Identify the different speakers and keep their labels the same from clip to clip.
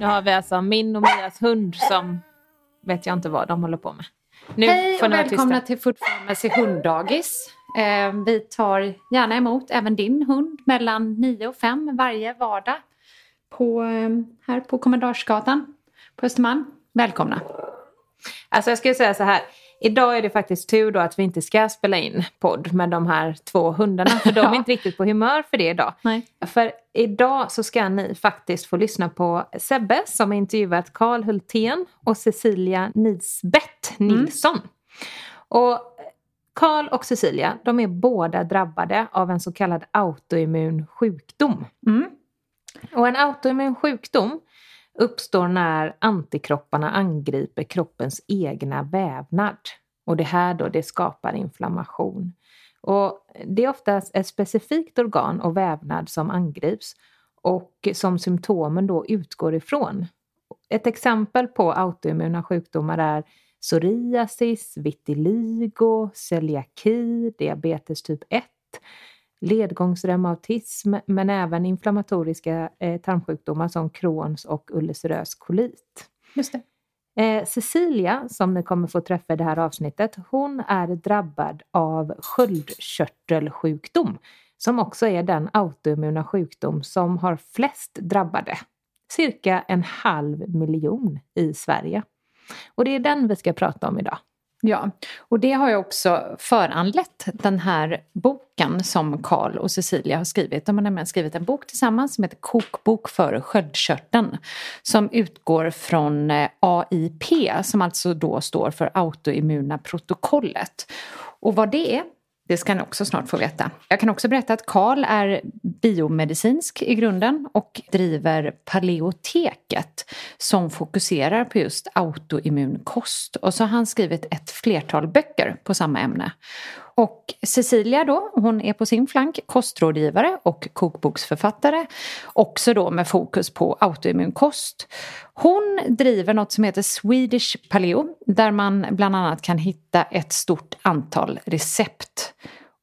Speaker 1: Nu har vi alltså min och Mias hund som vet jag inte vad de håller på med. Nu
Speaker 2: Hej
Speaker 1: får
Speaker 2: och välkomna
Speaker 1: tysta.
Speaker 2: till Pharmacy hunddagis. Eh, vi tar gärna emot även din hund mellan 9 och 5 varje vardag på, eh, här på Kommendarsgatan på Östermalm. Välkomna.
Speaker 1: Alltså jag skulle säga så här. Idag är det faktiskt tur då att vi inte ska spela in podd med de här två hundarna. För de är inte riktigt på humör för det idag.
Speaker 2: Nej.
Speaker 1: För idag så ska ni faktiskt få lyssna på Sebbe som har intervjuat Karl Hultén och Cecilia Nisbeth Nilsson. Och Karl och Cecilia, de är båda drabbade av en så kallad autoimmun sjukdom.
Speaker 2: Mm.
Speaker 1: Och en autoimmun sjukdom uppstår när antikropparna angriper kroppens egna vävnad. Och det här då, det skapar inflammation. Och det är oftast ett specifikt organ och vävnad som angrips och som symptomen då utgår ifrån. Ett exempel på autoimmuna sjukdomar är psoriasis, vitiligo, celiaki, diabetes typ 1, ledgångsreumatism men även inflammatoriska eh, tarmsjukdomar som Crohns och ulcerös kolit.
Speaker 2: Just det.
Speaker 1: Eh, Cecilia, som ni kommer få träffa i det här avsnittet, hon är drabbad av sköldkörtelsjukdom som också är den autoimmuna sjukdom som har flest drabbade. Cirka en halv miljon i Sverige. Och det är den vi ska prata om idag.
Speaker 2: Ja, och det har ju också föranlett den här boken som Karl och Cecilia har skrivit. De har nämligen skrivit en bok tillsammans som heter Kokbok för sköldkörteln. Som utgår från eh, AIP som alltså då står för autoimmuna protokollet. Och vad det är det ska ni också snart få veta. Jag kan också berätta att Karl är biomedicinsk i grunden och driver Paleoteket som fokuserar på just autoimmun kost. Och så har han skrivit ett flertal böcker på samma ämne. Och Cecilia då, hon är på sin flank kostrådgivare och kokboksförfattare. Också då med fokus på autoimmun kost. Hon driver något som heter Swedish Paleo där man bland annat kan hitta ett stort antal recept.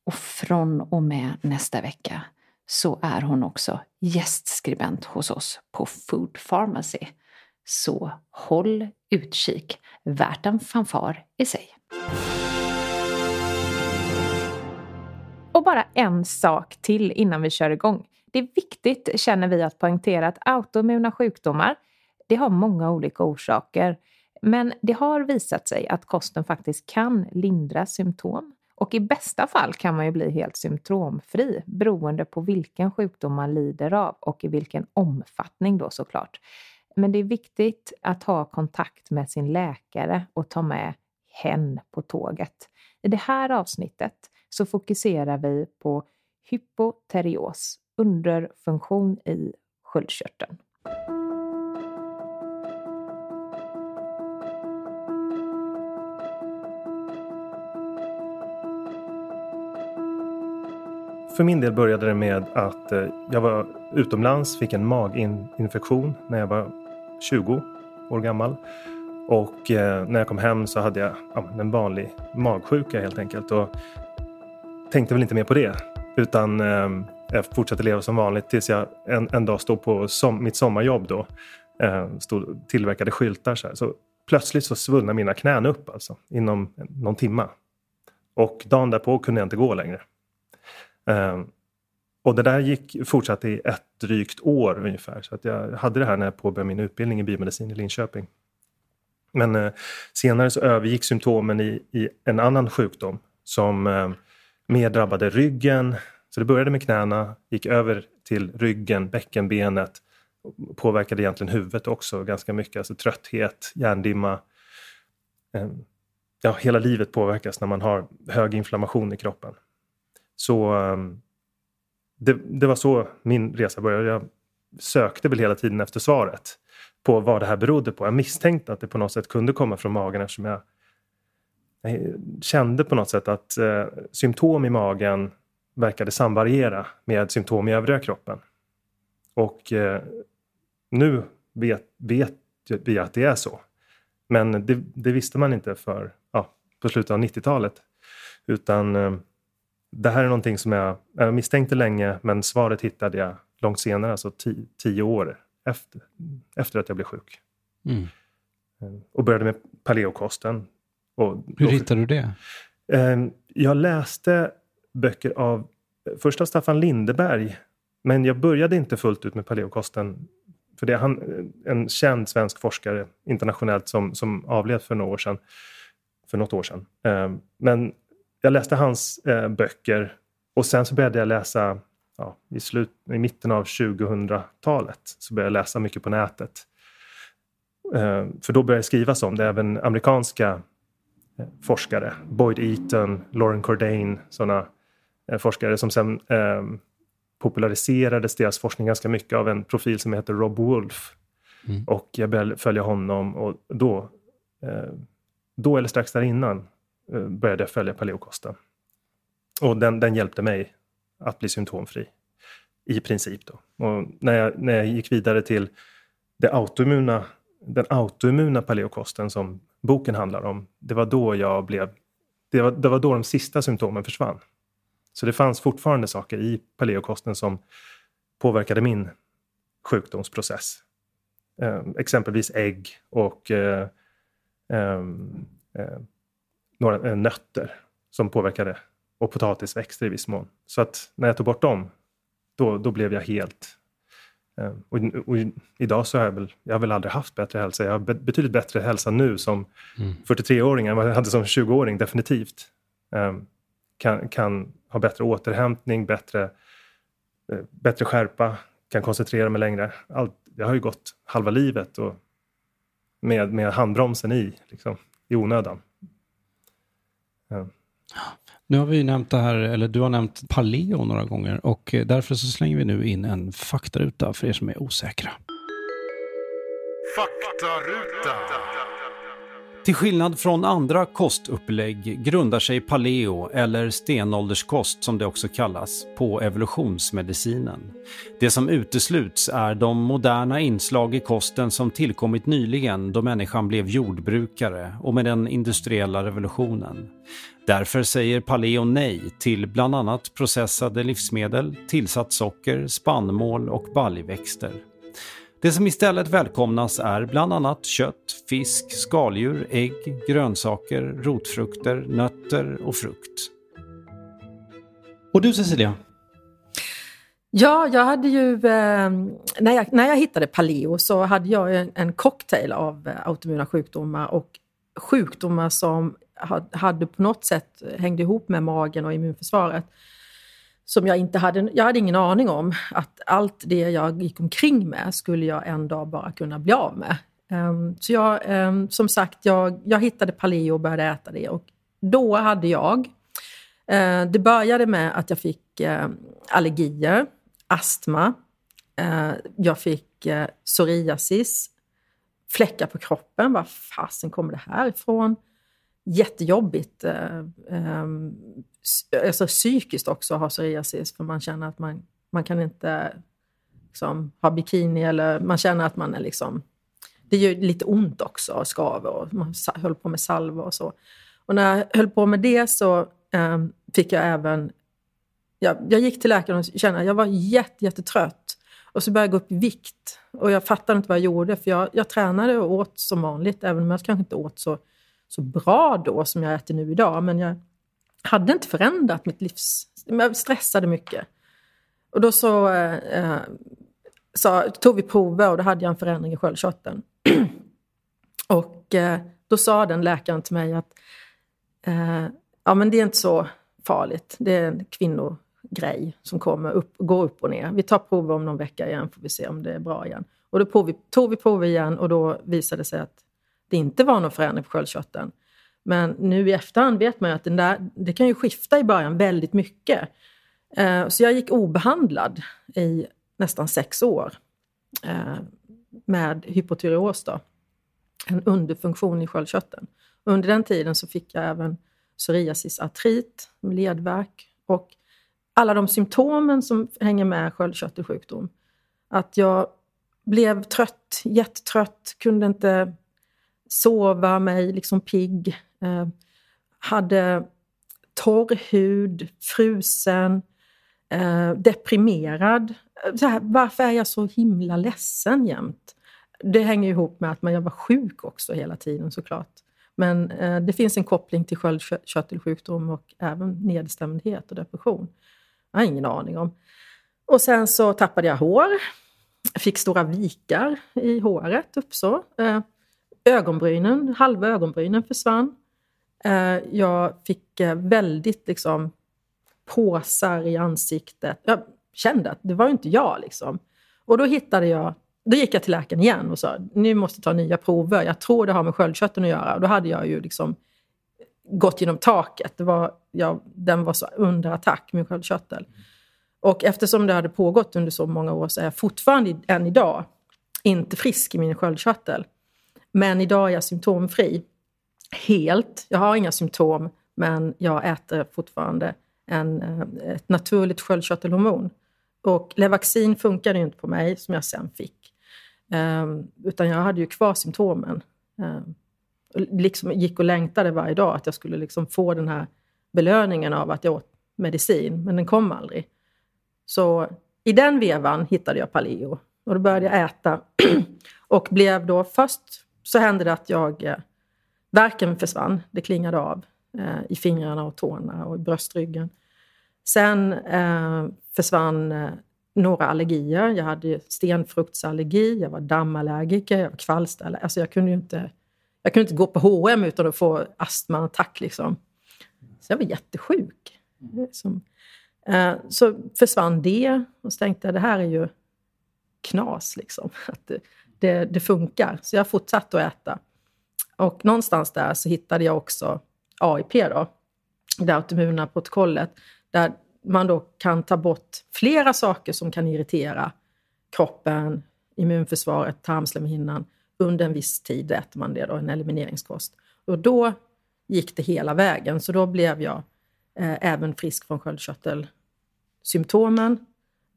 Speaker 2: Och från och med nästa vecka så är hon också gästskribent hos oss på Food Pharmacy. Så håll utkik, värt en fanfar i sig.
Speaker 1: Och bara en sak till innan vi kör igång. Det är viktigt, känner vi, att poängtera att autoimmuna sjukdomar, det har många olika orsaker. Men det har visat sig att kosten faktiskt kan lindra symptom. Och i bästa fall kan man ju bli helt symptomfri beroende på vilken sjukdom man lider av och i vilken omfattning då såklart. Men det är viktigt att ha kontakt med sin läkare och ta med hen på tåget. I det här avsnittet så fokuserar vi på hypoterios, underfunktion i sköldkörteln.
Speaker 3: För min del började det med att eh, jag var utomlands, fick en maginfektion när jag var 20 år gammal. Och eh, när jag kom hem så hade jag en vanlig magsjuka helt enkelt. Och tänkte väl inte mer på det. Utan eh, jag fortsatte leva som vanligt tills jag en, en dag stod på som, mitt sommarjobb då. Eh, stod, tillverkade skyltar så här. Så plötsligt så svullnade mina knän upp alltså inom någon timma. Och dagen därpå kunde jag inte gå längre. Eh, och det där gick, fortsatte i ett drygt år ungefär. Så att jag hade det här när jag påbörjade min utbildning i biomedicin i Linköping. Men eh, senare så övergick symptomen i, i en annan sjukdom som eh, mer drabbade ryggen. Så det började med knäna, gick över till ryggen, bäckenbenet. Påverkade egentligen huvudet också ganska mycket. Alltså trötthet, hjärndimma. Ehm, ja, hela livet påverkas när man har hög inflammation i kroppen. Så ehm, det, det var så min resa började. Jag sökte väl hela tiden efter svaret på vad det här berodde på. Jag misstänkte att det på något sätt kunde komma från magen eftersom jag, jag kände på något sätt att eh, symptom i magen verkade samvariera med symptom i övriga kroppen. Och eh, nu vet, vet vi att det är så. Men det, det visste man inte för ja, på slutet av 90-talet. Utan eh, det här är någonting som jag, jag misstänkte länge men svaret hittade jag långt senare, alltså tio, tio år efter, efter att jag blev sjuk. Mm. Eh, och började med paleokosten. Och
Speaker 4: Hur hittade du det?
Speaker 3: Eh, jag läste böcker av, först av Staffan Lindeberg, men jag började inte fullt ut med paleokosten. För det är han, en känd svensk forskare internationellt som, som avled för några år sedan. För något år sedan. Eh, men jag läste hans böcker och sen så började jag läsa ja, i, slut, i mitten av 2000-talet så började jag läsa mycket på nätet. Eh, för då började det skrivas om det, även amerikanska eh, forskare. Boyd Eaton, Lauren Cordain, sådana eh, forskare som sen eh, populariserades deras forskning ganska mycket av en profil som heter Rob Wolf. Mm. Och jag började följa honom och då, eh, då eller strax där innan eh, började jag följa paleokosten. Och den, den hjälpte mig att bli symptomfri. I princip. Då. Och när, jag, när jag gick vidare till det autoimmuna, den autoimmuna paleokosten som boken handlar om, det var då jag blev... Det var, det var då de sista symptomen försvann. Så det fanns fortfarande saker i paleokosten som påverkade min sjukdomsprocess. Eh, exempelvis ägg och eh, ehm, eh, några eh, nötter som påverkade och potatisväxter i viss mån. Så att när jag tog bort dem, då, då blev jag helt... Eh, och, och, idag så har jag väl, jag har väl aldrig haft bättre hälsa. Jag har betydligt bättre hälsa nu som mm. 43-åring än vad jag hade som 20-åring, definitivt. Eh, kan, kan ha bättre återhämtning, bättre, eh, bättre skärpa, kan koncentrera mig längre. Allt, jag har ju gått halva livet och med, med handbromsen i, liksom, i onödan.
Speaker 4: Nu har vi nämnt det här, eller du har nämnt paleo några gånger och eh, därför så slänger vi nu in en faktaruta för er som är osäkra. Faktaruta. Till skillnad från andra kostupplägg grundar sig paleo, eller stenålderskost som det också kallas, på evolutionsmedicinen. Det som utesluts är de moderna inslag i kosten som tillkommit nyligen då människan blev jordbrukare och med den industriella revolutionen. Därför säger Paleo nej till bland annat processade livsmedel, tillsatt socker, spannmål och baljväxter. Det som istället välkomnas är bland annat kött, fisk, skaldjur, ägg, grönsaker, rotfrukter, nötter och frukt. Och du Cecilia?
Speaker 5: Ja, jag hade ju, eh, när, jag, när jag hittade paleo så hade jag en, en cocktail av eh, autoimmuna sjukdomar och sjukdomar som hade på något sätt hängde ihop med magen och immunförsvaret. Som jag inte hade, jag hade ingen aning om att allt det jag gick omkring med skulle jag en dag bara kunna bli av med. Ehm, så jag, ehm, som sagt, jag, jag hittade paleo och började äta det och då hade jag, eh, det började med att jag fick eh, allergier, astma, eh, jag fick psoriasis, fläckar på kroppen. Var fasen kommer det här ifrån? Jättejobbigt. Eh, eh, alltså psykiskt också att ha psoriasis, för man känner att man, man kan inte liksom, ha bikini eller man känner att man är liksom... Det gör lite ont också, och skaver och man höll på med salva och så. Och när jag höll på med det så eh, fick jag även... Jag, jag gick till läkaren och kände att jag var jätte, jättetrött. Och så började jag gå upp i vikt. Och jag fattade inte vad jag gjorde, för jag, jag tränade och åt som vanligt, även om jag kanske inte åt så så bra då som jag äter nu idag. Men jag hade inte förändrat mitt livs... Jag stressade mycket. Och då så, eh, eh så tog vi prover och då hade jag en förändring i sköldkörteln. och eh, då sa den läkaren till mig att eh, ja, men det är inte så farligt. Det är en kvinnogrej som kommer upp, går upp och ner. Vi tar prover om någon vecka igen får vi se om det är bra igen. Och då tog vi, tog vi prover igen och då visade det sig att det inte var någon förändring på sköldkörteln. Men nu i efterhand vet man ju att den där, det kan ju skifta i början väldigt mycket. Eh, så jag gick obehandlad i nästan sex år eh, med hypotyreos, då, en underfunktion i sköldkörteln. Under den tiden så fick jag även psoriasis, artrit, ledvärk och alla de symptomen som hänger med sköldkörtelsjukdom. Att jag blev trött, jättetrött, kunde inte sova mig liksom pigg, eh, hade torr hud, frusen, eh, deprimerad. Så här, varför är jag så himla ledsen jämt? Det hänger ihop med att jag var sjuk också hela tiden såklart. Men eh, det finns en koppling till sköldkörtelsjukdom och även nedstämdhet och depression. Jag har ingen aning om. Och sen så tappade jag hår. Fick stora vikar i håret, upp så. Eh, ögonbrynen, halva ögonbrynen försvann. Eh, jag fick eh, väldigt liksom, påsar i ansiktet. Jag kände att det var inte jag. Liksom. Och då hittade jag då gick jag till läkaren igen och sa, nu måste ta nya prover. Jag tror det har med sköldkörteln att göra. Och då hade jag ju liksom gått genom taket. Det var, jag, den var så under attack, min sköldkörtel. Och eftersom det hade pågått under så många år så är jag fortfarande än idag inte frisk i min sköldkörtel. Men idag är jag symptomfri. Helt. Jag har inga symptom, men jag äter fortfarande en, eh, ett naturligt sköldkörtelhormon. Och Levaxin funkade ju inte på mig, som jag sen fick. Um, utan jag hade ju kvar symptomen. Um, liksom gick och längtade varje dag att jag skulle liksom få den här belöningen av att jag åt medicin, men den kom aldrig. Så i den vevan hittade jag paleo och då började jag äta och blev då först så hände det att jag eh, Värken försvann, det klingade av eh, i fingrarna och tårna och i bröstryggen. Sen eh, försvann eh, några allergier. Jag hade stenfruktsallergi, jag var dammallergiker, jag var kvalsterallergiker. Alltså jag kunde inte, jag kunde inte gå på H&M utan att få astmaattack. Liksom. Så jag var jättesjuk. Liksom. Eh, så försvann det och så tänkte jag det här är ju knas. Liksom. Att det, det, funkar. Så jag fortsatte att äta. Och någonstans där så hittade jag också AIP, då, det autoimmuna protokollet, där man då kan ta bort flera saker som kan irritera kroppen, immunförsvaret, tarmslemhinnan. Under en viss tid äter man det, då, en elimineringskost. Och då gick det hela vägen, så då blev jag eh, även frisk från sköldkörtelsymptomen.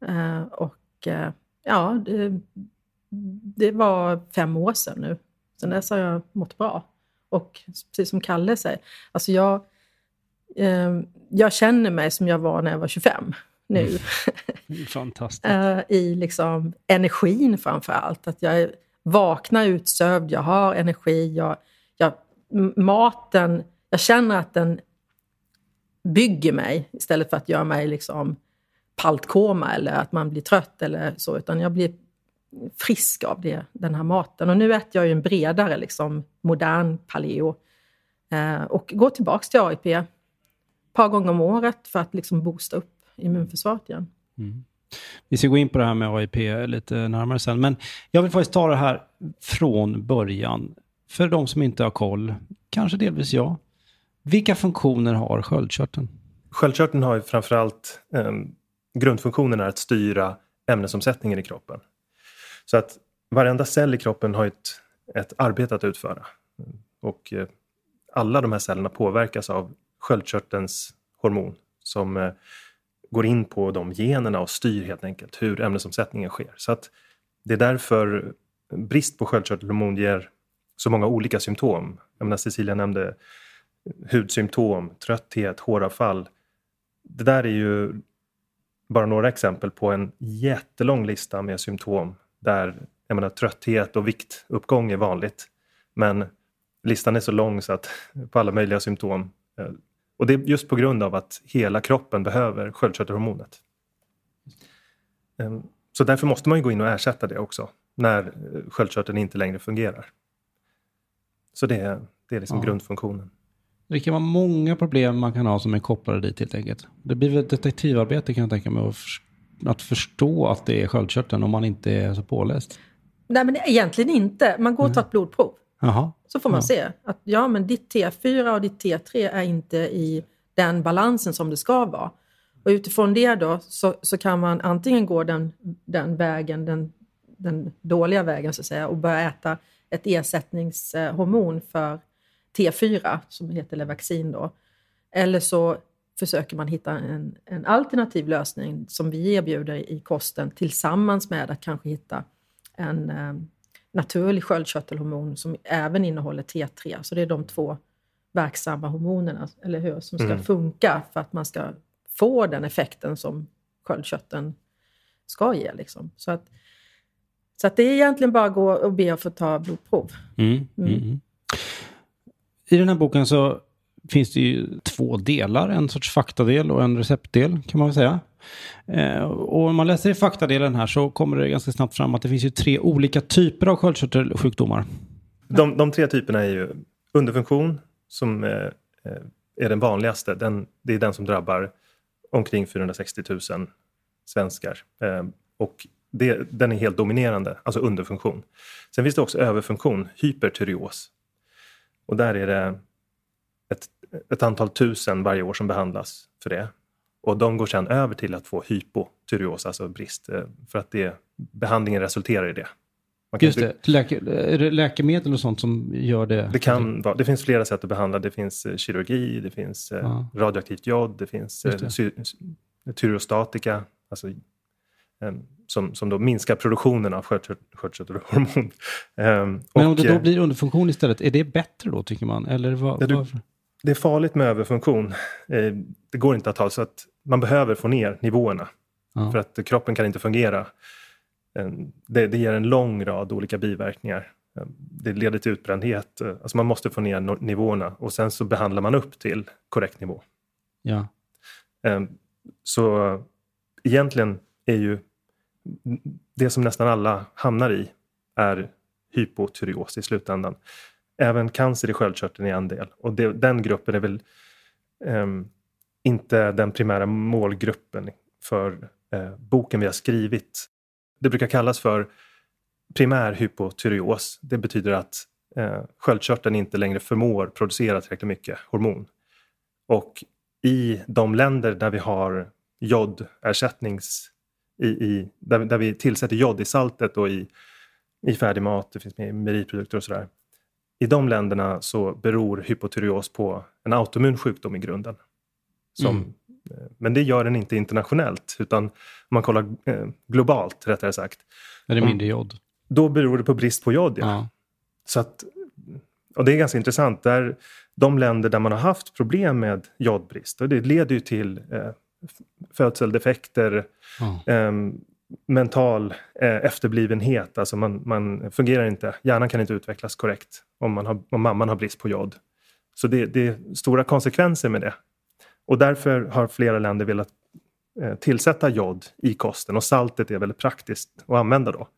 Speaker 5: Eh, och eh, ja, det, det, var fem år sedan nu. Sen dess har jag mått bra. Och precis som Kalle säger, alltså jag eh, jag känner mig som jag var när jag var 25 nu.
Speaker 4: Mm. Fantastiskt.
Speaker 5: eh, I liksom energin framför allt. Att jag är vaknar utsövd, jag har energi, jag, jag, maten, jag känner att den bygger mig istället för att göra mig liksom paltkoma eller att man blir trött eller så, utan jag blir frisk av det, den här maten. Och nu äter jag ju en bredare, liksom, modern paleo eh, och går tillbaka till AIP ett par gånger om året för att liksom boosta upp immunförsvaret igen. Mm.
Speaker 4: Vi ska gå in på det här med AIP lite närmare sen, men jag vill faktiskt ta det här från början. För de som inte har koll, kanske delvis jag. Vilka funktioner har sköldkörteln?
Speaker 3: Sköldkörteln har ju framförallt eh, grundfunktionen är att styra ämnesomsättningen i kroppen. Så att varenda cell i kroppen har ett, ett arbete att utföra. Och eh, alla de här cellerna påverkas av sköldkörtelns hormon som eh, går in på de generna och styr helt enkelt hur ämnesomsättningen sker. Så att det är därför brist på sköldkörtelhormon ger så många olika symptom. Jag menar, Cecilia nämnde hudsymptom, trötthet, håravfall. Det där är ju bara några exempel på en jättelång lista med symptom där jag menar, trötthet och viktuppgång är vanligt. Men listan är så lång så att på alla möjliga symptom eh, och det är just på grund av att hela kroppen behöver sköldkörtelhormonet. Ehm, så därför måste man gå in och ersätta det också när eh, sköldkörteln inte längre fungerar. Så det är, det är liksom ja. grundfunktionen.
Speaker 4: Det kan vara många problem man kan ha som är kopplade dit helt enkelt. Det blir väl detektivarbete kan jag tänka mig. Att, att förstå att det är sköldkörteln om man inte är så påläst.
Speaker 5: Nej, men egentligen inte. Man går och tar ett blodprov.
Speaker 4: Jaha.
Speaker 5: Så får man
Speaker 4: Ja.
Speaker 5: se att ja, men ditt T4 och ditt T3 är inte i den balansen som det ska vara. Och utifrån det då så, så kan man antingen gå den, den vägen, den, den dåliga vägen så att säga, och börja äta ett ersättningshormon för T4 som heter Levaxin då. Eller så försöker man hitta en, en alternativ lösning som vi erbjuder i kosten tillsammans med att kanske hitta en eh, naturlig sköldkörtelhormon som även innehåller T3. Så det är de två verksamma hormonerna, eller hur, som ska
Speaker 3: Mm.
Speaker 5: funka för att man ska få den effekten som sköldkörteln ska ge. Liksom. Så, att, så att det är egentligen bara att gå och be att få ta blodprov.
Speaker 4: Mm.
Speaker 5: Mm.
Speaker 4: Mm. I den här boken så finns det ju två delar. En sorts faktadel och en receptdel kan man väl säga. Eh, och om man läser i faktadelen här så kommer det ganska snabbt fram att det finns ju tre olika typer av sköldkörtelsjukdomar.
Speaker 3: De, de tre typerna är ju underfunktion som eh, eh är den vanligaste. Den, det är den som drabbar omkring 460 000 svenskar. Eh, och det, den är helt dominerande, alltså underfunktion. Sen finns det också överfunktion, hypertyreos. Och där är det ett, ett antal tusen varje år som behandlas för det. Och de går sedan över till att få hypotyreos, alltså brist, eh, för att det, behandlingen resulterar i det.
Speaker 4: Just det, läke, är det läkemedel och sånt som gör det?
Speaker 3: det, kan vara, det finns flera sätt att behandla. Det finns eh, kirurgi, det finns eh,
Speaker 4: Ja.
Speaker 3: radioaktivt jod, det finns sy- tyrostatika, alltså, som, som då minskar produktionen av sköldkört- sköldkörtelhormon. Ehm,
Speaker 4: Men om det då blir underfunktion istället, är det bättre då tycker man? Eller vad,
Speaker 3: Ja, du-
Speaker 4: varför?
Speaker 3: Det är farligt med överfunktion. Eh, Det går inte att ha, så att man behöver få ner nivåerna.
Speaker 4: Ja.
Speaker 3: För att kroppen kan inte fungera. Eh, Det, det ger en lång rad olika biverkningar. Eh, Det leder till utbrändhet. Alltså man måste få ner nivåerna och sen så behandlar man upp till korrekt nivå.
Speaker 4: Ja.
Speaker 3: Så egentligen är ju det som nästan alla hamnar i är hypotyreos i slutändan. Även cancer i sköldkörteln är en del och det, den gruppen är väl um, inte den primära målgruppen för uh, boken vi har skrivit. Det brukar kallas för primär hypotyreos. Det betyder att uh, sköldkörteln inte längre förmår producera tillräckligt mycket hormon. Och i de länder där vi har jodersättnings... I, i, där, där vi tillsätter jod i saltet och i, i färdig mat, det finns med i meriprodukter och sådär. I de länderna så beror hypotyreos på en autoimmun sjukdom i grunden. Som,
Speaker 4: Mm.
Speaker 3: eh, Men det gör den inte internationellt, utan om man kollar eh, globalt rättare sagt.
Speaker 4: Är det mindre jod?
Speaker 3: Då beror det på brist på jod. Ja.
Speaker 4: Ja.
Speaker 3: Så att, och det är ganska intressant. Där, de länder där man har haft problem med jodbrist, och det leder ju till eh, födseldefekter,
Speaker 4: Ja.
Speaker 3: eh, mental eh, efterblivenhet. Alltså man, man fungerar inte, hjärnan kan inte utvecklas korrekt om, man har, om mamman har brist på jod. Så det, det är stora konsekvenser med det. Och därför har flera länder velat eh, tillsätta jod i kosten och saltet är väldigt praktiskt att använda då.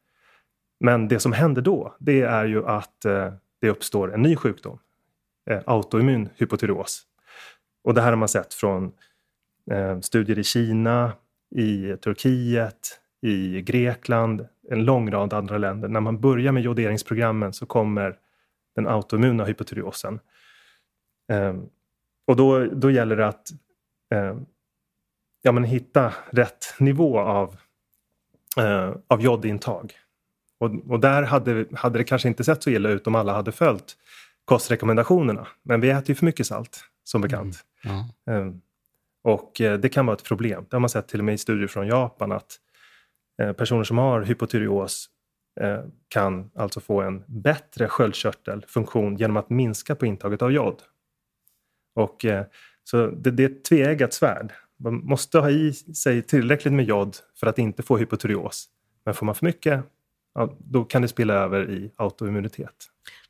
Speaker 3: Men det som händer då, det är ju att eh, det uppstår en ny sjukdom, eh, autoimmun hypotyreos. Och det här har man sett från eh, studier i Kina, i Turkiet, i Grekland, en lång rad andra länder. När man börjar med joderingsprogrammen så kommer den autoimmuna hypotyreosen. Eh, och då, då gäller det att eh, ja, men hitta rätt nivå av, eh, av jodintag. Och, och där hade, hade det kanske inte sett så illa ut om alla hade följt kostrekommendationerna. Men vi äter ju för mycket salt, som bekant.
Speaker 4: Ja.
Speaker 3: Eh, Och eh, det kan vara ett problem. Det har man sett till och med i studier från Japan att personer som har hypotyreos eh, kan alltså få en bättre sköldkörtelfunktion genom att minska på intaget av jod. Och, eh, så det, det är ett tveeggat svärd. Man måste ha i sig tillräckligt med jod för att inte få hypotyreos. Men får man för mycket, ja, då kan det spilla över i autoimmunitet.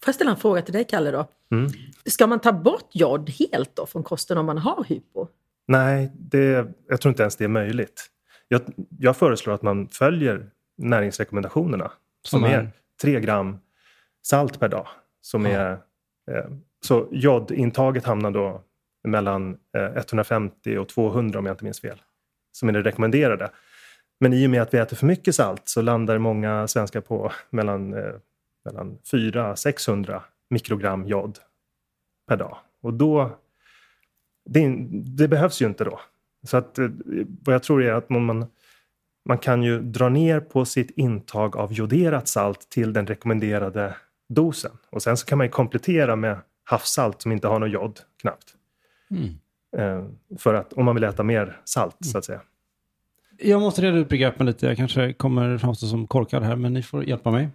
Speaker 5: Får jag ställa en fråga till dig, Kalle? Då?
Speaker 3: Mm.
Speaker 5: Ska man ta bort jod helt då från kosten om man har hypo?
Speaker 3: Nej, det, jag tror inte ens det är möjligt. Jag, jag föreslår att man följer näringsrekommendationerna som
Speaker 4: Som är?
Speaker 3: är 3 gram salt per dag. Som
Speaker 4: Ja.
Speaker 3: är, eh, Så jodintaget hamnar då mellan eh, 150 och 200 om jag inte minns fel. Som är det rekommenderade. Men i och med att vi äter för mycket salt så landar många svenskar på mellan, eh, mellan 400-600 mikrogram jod per dag. Och då, det, det, behövs ju inte då. Så att, eh, vad jag tror är att man, man kan ju dra ner på sitt intag av joderat salt till den rekommenderade dosen. Och sen så kan man ju komplettera med havssalt som inte har något jod knappt. Mm. Eh, för att om man vill äta mer salt mm. så att säga.
Speaker 4: Jag måste reda ut begreppen lite. Jag kanske kommer framstå som korkad här, men ni får hjälpa mig.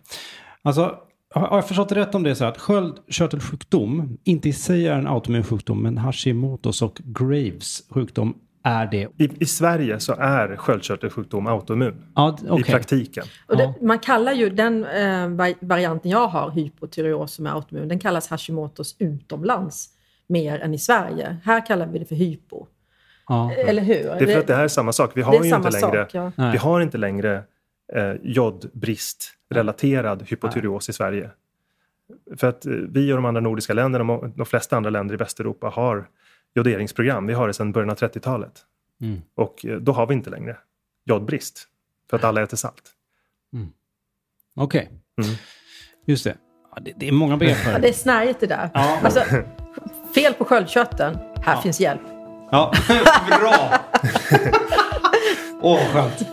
Speaker 4: Alltså, har jag förstått det rätt om det är så att sköldkörtelsjukdom inte i sig är en autoimmun sjukdom, men Hashimotos och Graves sjukdom är det.
Speaker 3: I, I Sverige så är sköldkörtelsjukdom autoimmun. Ja, okay. I praktiken.
Speaker 5: Och det, man kallar ju den eh, varianten jag har, hypotyreos som är autoimmun, den kallas Hashimotos utomlands mer än i Sverige. Här kallar vi det för hypo. Ja. Eller hur?
Speaker 3: Det är för att det här är samma sak. Vi har ju inte längre, sak, ja. vi har inte längre eh, jodbristrelaterad hypotyreos i Sverige. För att eh, vi och de andra nordiska länderna och de flesta andra länder i Västeuropa har joderingsprogram. Vi har det sedan början av 30-talet. Mm. Och eh, då har vi inte längre jodbrist. För att alla äter salt.
Speaker 4: Mm. Okej. Okay. Mm. Just det. Ja, det. det. är många begrepp
Speaker 5: Ja, det är snärjigt det där. Ja. Alltså, fel på sköldkörteln. Här ja. finns hjälp.
Speaker 4: Ja, bra! Åh, oh, skönt.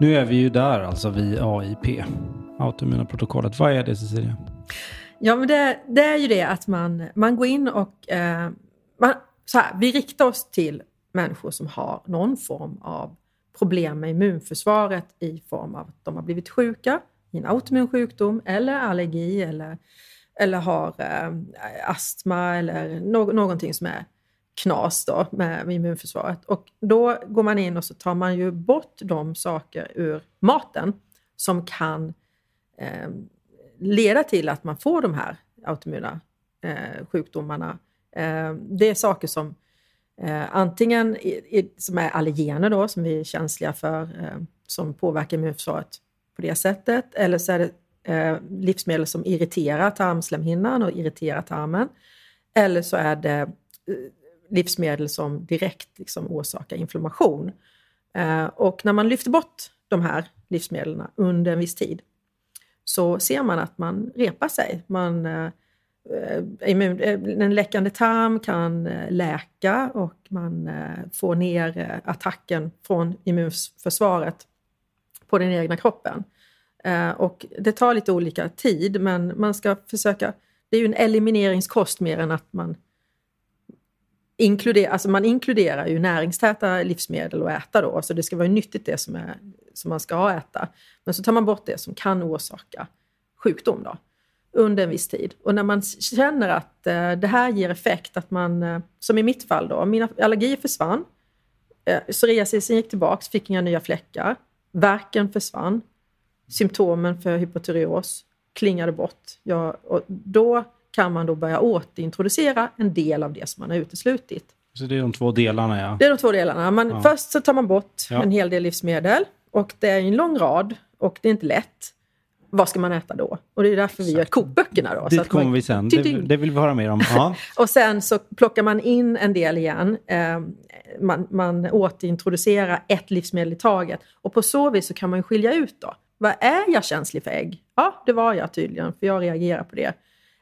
Speaker 4: Nu är vi ju där, alltså vid AIP, autoimmuna protokollet. Vad är det, Cecilia?
Speaker 5: Ja, men det, det, är ju det att man, man går in och... Eh, man, så här, vi riktar oss till människor som har någon form av problem med immunförsvaret i form av att de har blivit sjuka i en autoimmun sjukdom eller allergi eller, eller har eh, astma eller no någonting som är knas då med, immunförsvaret. Och då går man in och så tar man ju bort de saker ur maten som kan eh, leda till att man får de här autoimmuna eh, sjukdomarna. Eh, det är saker som eh, antingen i, i, som är allergener då, som vi är känsliga för, eh, som påverkar immunförsvaret på det sättet. Eller så är det eh, livsmedel som irriterar tarmslemhinnan och irriterar tarmen. Eller så är det eh, livsmedel som direkt liksom orsakar inflammation. Eh, och när man lyfter bort de här livsmedlen under en viss tid så ser man att man repar sig. Man, eh, eh, en läckande tarm kan läka och man får ner attacken från immunförsvaret på den egna kroppen. Och det tar lite olika tid, men man ska försöka... Det är ju en elimineringskost mer än att man inkluder, alltså man inkluderar ju näringstäta livsmedel att äta då, så det ska vara nyttigt det som, är, som man ska äta. Men så tar man bort det som kan orsaka sjukdom då, under en viss tid. Och när man känner att eh, det här ger effekt, att man, eh, som i mitt fall då, mina allergier försvann, eh, psoriasisen gick tillbaka, fick inga nya fläckar, värken försvann, symptomen för hypotyreos klingade bort. Jag, och då kan man då börja återintroducera en del av det som man har uteslutit.
Speaker 4: Så det är de två delarna ja.
Speaker 5: Det är de två delarna. Man, ja. Först så tar man bort ja. en hel del livsmedel och det är en lång rad och det är inte lätt. Vad ska man äta då? Och det är därför vi gör kokböckerna. Då,
Speaker 4: Dit kommer vi sen. Det, det, vill vi höra mer om. Ja.
Speaker 5: och sen så plockar man in en del igen. Eh, man, man återintroducerar ett livsmedel i taget. Och på så vis så kan man skilja ut då. Vad är jag känslig för ägg? Ja, det var jag tydligen, för jag reagerar på det.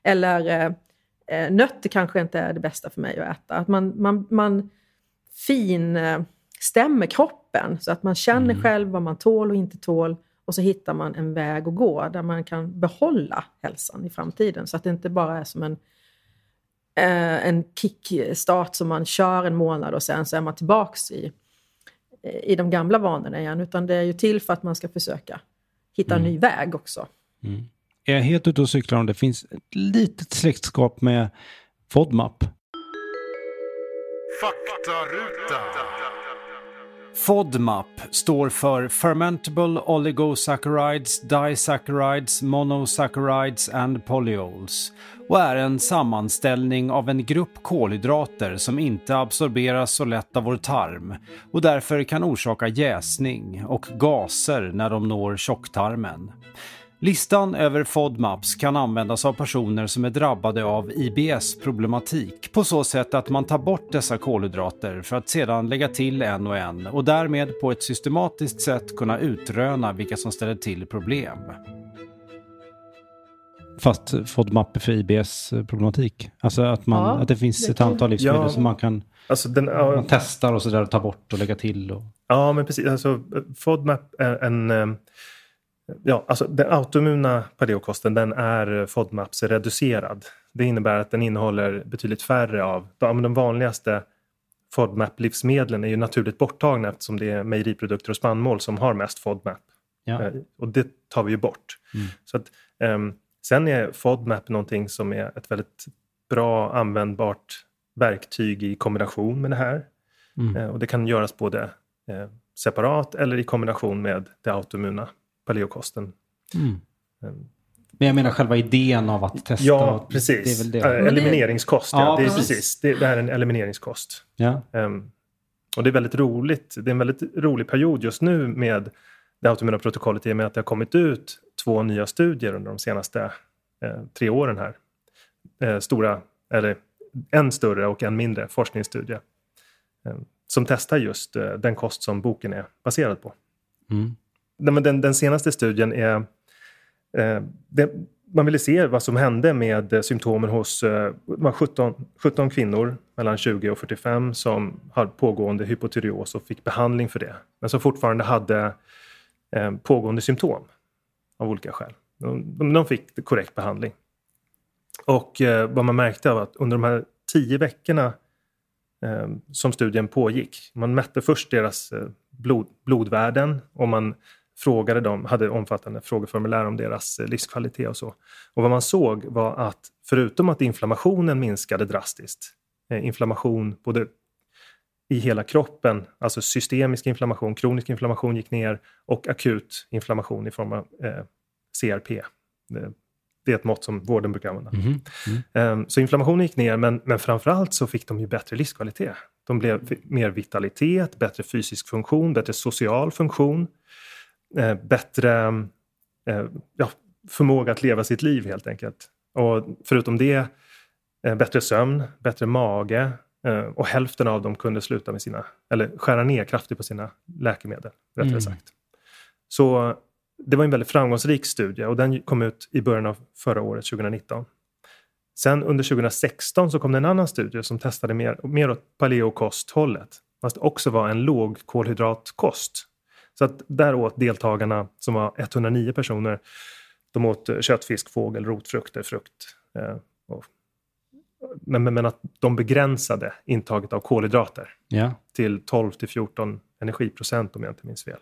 Speaker 5: Eller eh, eh, nötter kanske inte är det bästa för mig att äta. Att man, man, man finstämmer kroppen så att man känner mm. själv vad man tål och inte tål. Och så hittar man en väg att gå där man kan behålla hälsan i framtiden. Så att det inte bara är som en, eh, en kickstart som man kör en månad och sen så är man tillbaks i, i de gamla vanorna igen. Utan det är ju till för att man ska försöka hitta mm. en ny väg också. Mm
Speaker 4: är jag helt ute och cyklar om det finns ett litet släktskap med FODMAP. Faktaruta. FODMAP står för Fermentable Oligosaccharides, Disaccharides, Monosaccharides and Polyols och är en sammanställning av en grupp kolhydrater som inte absorberas så lätt av vår tarm och därför kan orsaka jäsning och gaser när de når tjocktarmen. Listan över FODMAPs kan användas av personer som är drabbade av IBS-problematik på så sätt att man tar bort dessa kolhydrater för att sedan lägga till en och en och därmed på ett systematiskt sätt kunna utröna vilka som ställer till problem.
Speaker 6: Fast FODMAP för IBS-problematik? Alltså att, man,
Speaker 5: Ja,
Speaker 6: att det finns
Speaker 5: det
Speaker 6: ett antal livsmedel
Speaker 3: Ja.
Speaker 6: som man kan
Speaker 3: Alltså den, ja,
Speaker 6: man testar och sådär ta bort och lägga till. Och...
Speaker 3: Ja, men precis. Alltså, FODMAP är en... eh, Ja, alltså den autoimmuna paleokosten den är FODMAPs reducerad. Det innebär att den innehåller betydligt färre av... De, de vanligaste FODMAP-livsmedlen är ju naturligt borttagna eftersom det är mejeriprodukter och spannmål som har mest FODMAP.
Speaker 6: Ja.
Speaker 3: Eh, Och det tar vi ju bort.
Speaker 6: Mm.
Speaker 3: Så att, ehm, sen är FODMAP någonting som är ett väldigt bra användbart verktyg i kombination med det här.
Speaker 6: Mm.
Speaker 3: Eh, Och det kan göras både eh, separat eller i kombination med det autoimmuna paleokosten.
Speaker 6: Mm.
Speaker 3: Eh,
Speaker 6: Men jag menar själva idén av att testa.
Speaker 3: Ja,
Speaker 6: Det
Speaker 3: precis.
Speaker 6: väl det.
Speaker 3: Eh, Elimineringskost, ja.
Speaker 6: Ja,
Speaker 3: det, är
Speaker 6: precis.
Speaker 3: precis. Det, det här är en elimineringskost.
Speaker 6: Ja.
Speaker 3: Ehm, och det är väldigt roligt. Det är en väldigt rolig period just nu med det autoimmuna protokollet i och med att det har kommit ut två nya studier under de senaste eh, tre åren här. Eh, stora, eller en större och en mindre forskningsstudie. Eh, som testar just eh, den kost som boken är baserad på.
Speaker 6: Mm.
Speaker 3: Nej, men den, den senaste studien är... Eh, det, man ville se vad som hände med eh, symptomen hos eh, 17, 17 kvinnor mellan 20 och 45 som hade pågående hypotyreos och fick behandling för det. Men som fortfarande hade eh, pågående symptom av olika skäl. De, de, de fick korrekt behandling. Och eh, vad man märkte var att under de här tio veckorna eh, som studien pågick, man mätte först deras eh, blod, blodvärden och man frågade dem, hade omfattande frågeformulär om deras eh, livskvalitet och så. Och vad man såg var att förutom att inflammationen minskade drastiskt, eh, inflammation både i hela kroppen, alltså systemisk inflammation, kronisk inflammation gick ner och akut inflammation i form av eh, CRP. Det, det är ett mått som vården brukar använda.
Speaker 6: Mhm. Mm.
Speaker 3: Ehm, Så inflammationen gick ner, men, men framförallt så fick de ju bättre livskvalitet. De blev mer vitalitet, bättre fysisk funktion, bättre social funktion, eh, bättre eh, ja, förmåga att leva sitt liv helt enkelt. Och förutom det, eh, bättre sömn, bättre mage eh, och hälften av dem kunde sluta med sina, eller skära ner kraftigt på sina läkemedel, rättare
Speaker 6: Mm.
Speaker 3: sagt. Så det var en väldigt framgångsrik studie och den kom ut i början av förra året, 2019. Sen under 2016 så kom det en annan studie som testade mer, mer åt paleokosthållet. Fast det också var en lågkolhydratkost. Så att där åt deltagarna, som var 109 personer, de åt eh, kött, fisk, fågel, rotfrukter, frukt. Eh, och, men, men, men att de begränsade intaget av kolhydrater
Speaker 6: Ja.
Speaker 3: till 12 till 14 energiprocent om jag inte minns fel.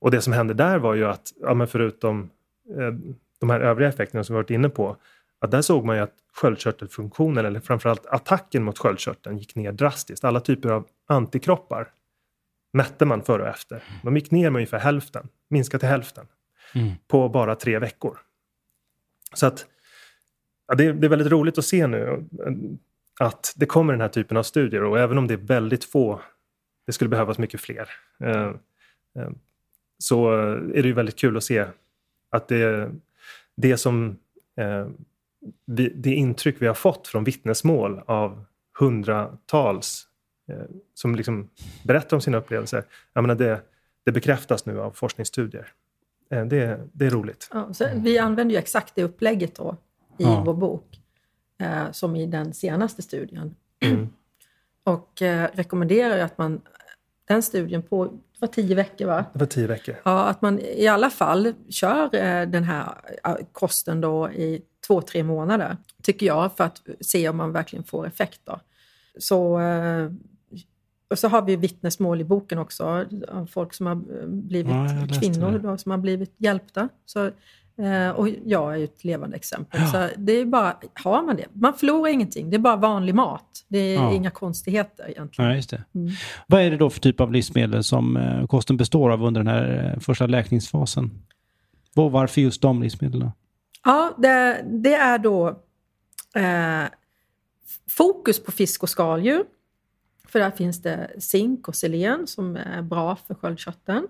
Speaker 3: Och det som hände där var ju att, ja, men förutom eh, de här övriga effekterna som vi varit inne på, att där såg man ju att sköldkörtelfunktionen, eller framförallt attacken mot sköldkörteln, gick ner drastiskt. Alla typer av antikroppar mätte man före och efter. De gick ner med ungefär hälften, minskat till hälften,
Speaker 6: Mm.
Speaker 3: på bara tre veckor. Så att ja, det, är, det är väldigt roligt att se nu att det kommer den här typen av studier och även om det är väldigt få, det skulle behövas mycket fler, eh, eh, så är det ju väldigt kul att se att det, det som eh, vi, det intryck vi har fått från vittnesmål av hundratals som liksom berättar om sina upplevelser, jag menar det, det bekräftas nu av forskningsstudier. Eh, det, det är roligt.
Speaker 5: Ja, så vi använder ju exakt det upplägget då i
Speaker 6: Ja.
Speaker 5: vår bok, eh, som i den senaste studien.
Speaker 3: Mm.
Speaker 5: Och eh, rekommenderar ju att man, den studien på, det var tio veckor va?
Speaker 3: Det var tio veckor.
Speaker 5: Ja, att man i alla fall kör eh, den här eh, kosten då i två, tre månader, tycker jag, för att se om man verkligen får effekt. Då. Så, eh, och så har vi vittnesmål i boken också av folk som har eh, blivit
Speaker 6: Ja,
Speaker 5: kvinnor då, som har blivit hjälpta. Så Eh, och jag är ju ett levande exempel. Ja. Så det är bara, har man det, man förlorar ingenting. Det är bara vanlig mat. Det är ja. inga konstigheter egentligen.
Speaker 6: Ja, just det. Mm. Vad är det då för typ av livsmedel som eh, kosten består av under den här första läkningsfasen? Och varför just de livsmedlen?
Speaker 5: Ja, det, det är då eh, fokus på fisk och skaldjur. För där finns det zink och selen som är bra för sköldkörteln.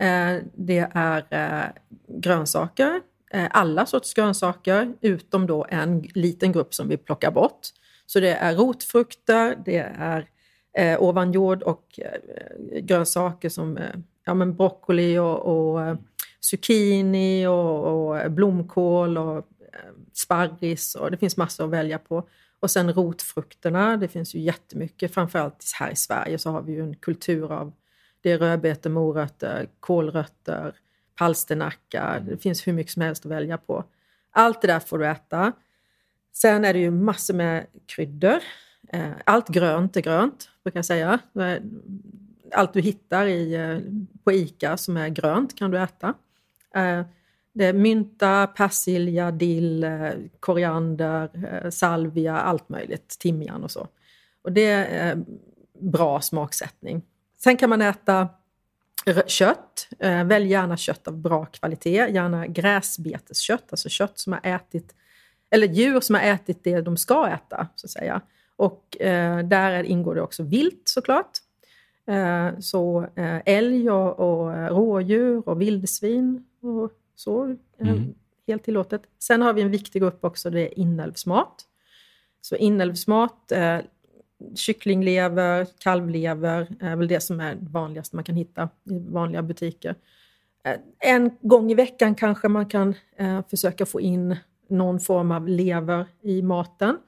Speaker 5: Eh, det är eh, grönsaker, eh, alla sorters grönsaker, utom då en liten grupp som vi plockar bort. Så det är rotfrukter, det är eh, ovanjord och eh, grönsaker som eh, ja, men broccoli och, och zucchini och, och, blomkål och sparris och det finns massor att välja på. Och sen rotfrukterna, det finns ju jättemycket. Framförallt här i Sverige så har vi ju en kultur av det är rödbetor, morötter, kålrötter, palsternacka. Det finns hur mycket som helst att välja på. Allt det där får du äta. Sen är det ju massor med kryddor. Eh, allt grönt är grönt, brukar jag säga. Allt du hittar i, eh, på ICA som är grönt kan du äta. Det är mynta, persilja, dill, eh, koriander, eh, salvia, allt möjligt. Timjan och så. Och det är eh, bra smaksättning. Sen kan man äta kött. Välj gärna kött av bra kvalitet, gärna gräsbeteskött, alltså kött som har ätit, eller djur som har ätit det de ska äta, så att säga. Och eh, där ingår det också vilt såklart. Eh, så eh, älg och, och rådjur och vildsvin och så, eh, mm. helt tillåtet. Sen har vi en viktig grupp också, det är inälvsmat. Så inälvsmat, eh, kycklinglever, kalvlever är väl det som är det vanligaste man kan hitta i vanliga butiker. Eh, en gång i veckan kanske man kan eh, försöka få in någon form av lever i maten.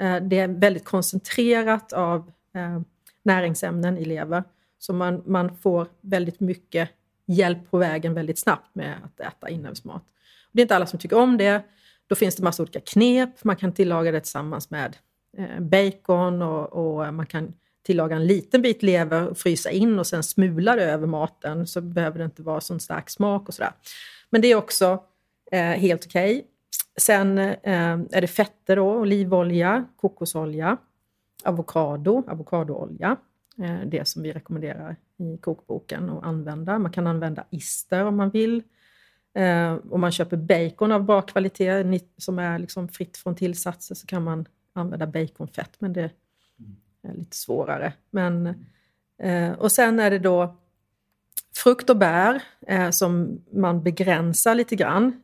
Speaker 5: Eh, det är väldigt koncentrerat av eh, näringsämnen i lever, så man, man får väldigt mycket hjälp på vägen väldigt snabbt med att äta inälvsmat. Det är inte alla som tycker om det. Då finns det massa olika knep. Man kan tillaga det tillsammans med eh, bacon och, och, man kan tillaga en liten bit lever och frysa in och sen smula det över maten så behöver det inte vara sån stark smak och sådär. Men det är också eh, helt okej. Okay. Sen eh, är det fetter då, olivolja, kokosolja, avokado, avokadoolja. Eh, det som vi rekommenderar i kokboken att använda. Man kan använda ister om man vill. Eh, om man köper bacon av bra kvalitet som är liksom fritt från tillsatser så kan man använda baconfett, men det är lite svårare. Men, eh, och sen är det då frukt och bär som man begränsar lite grann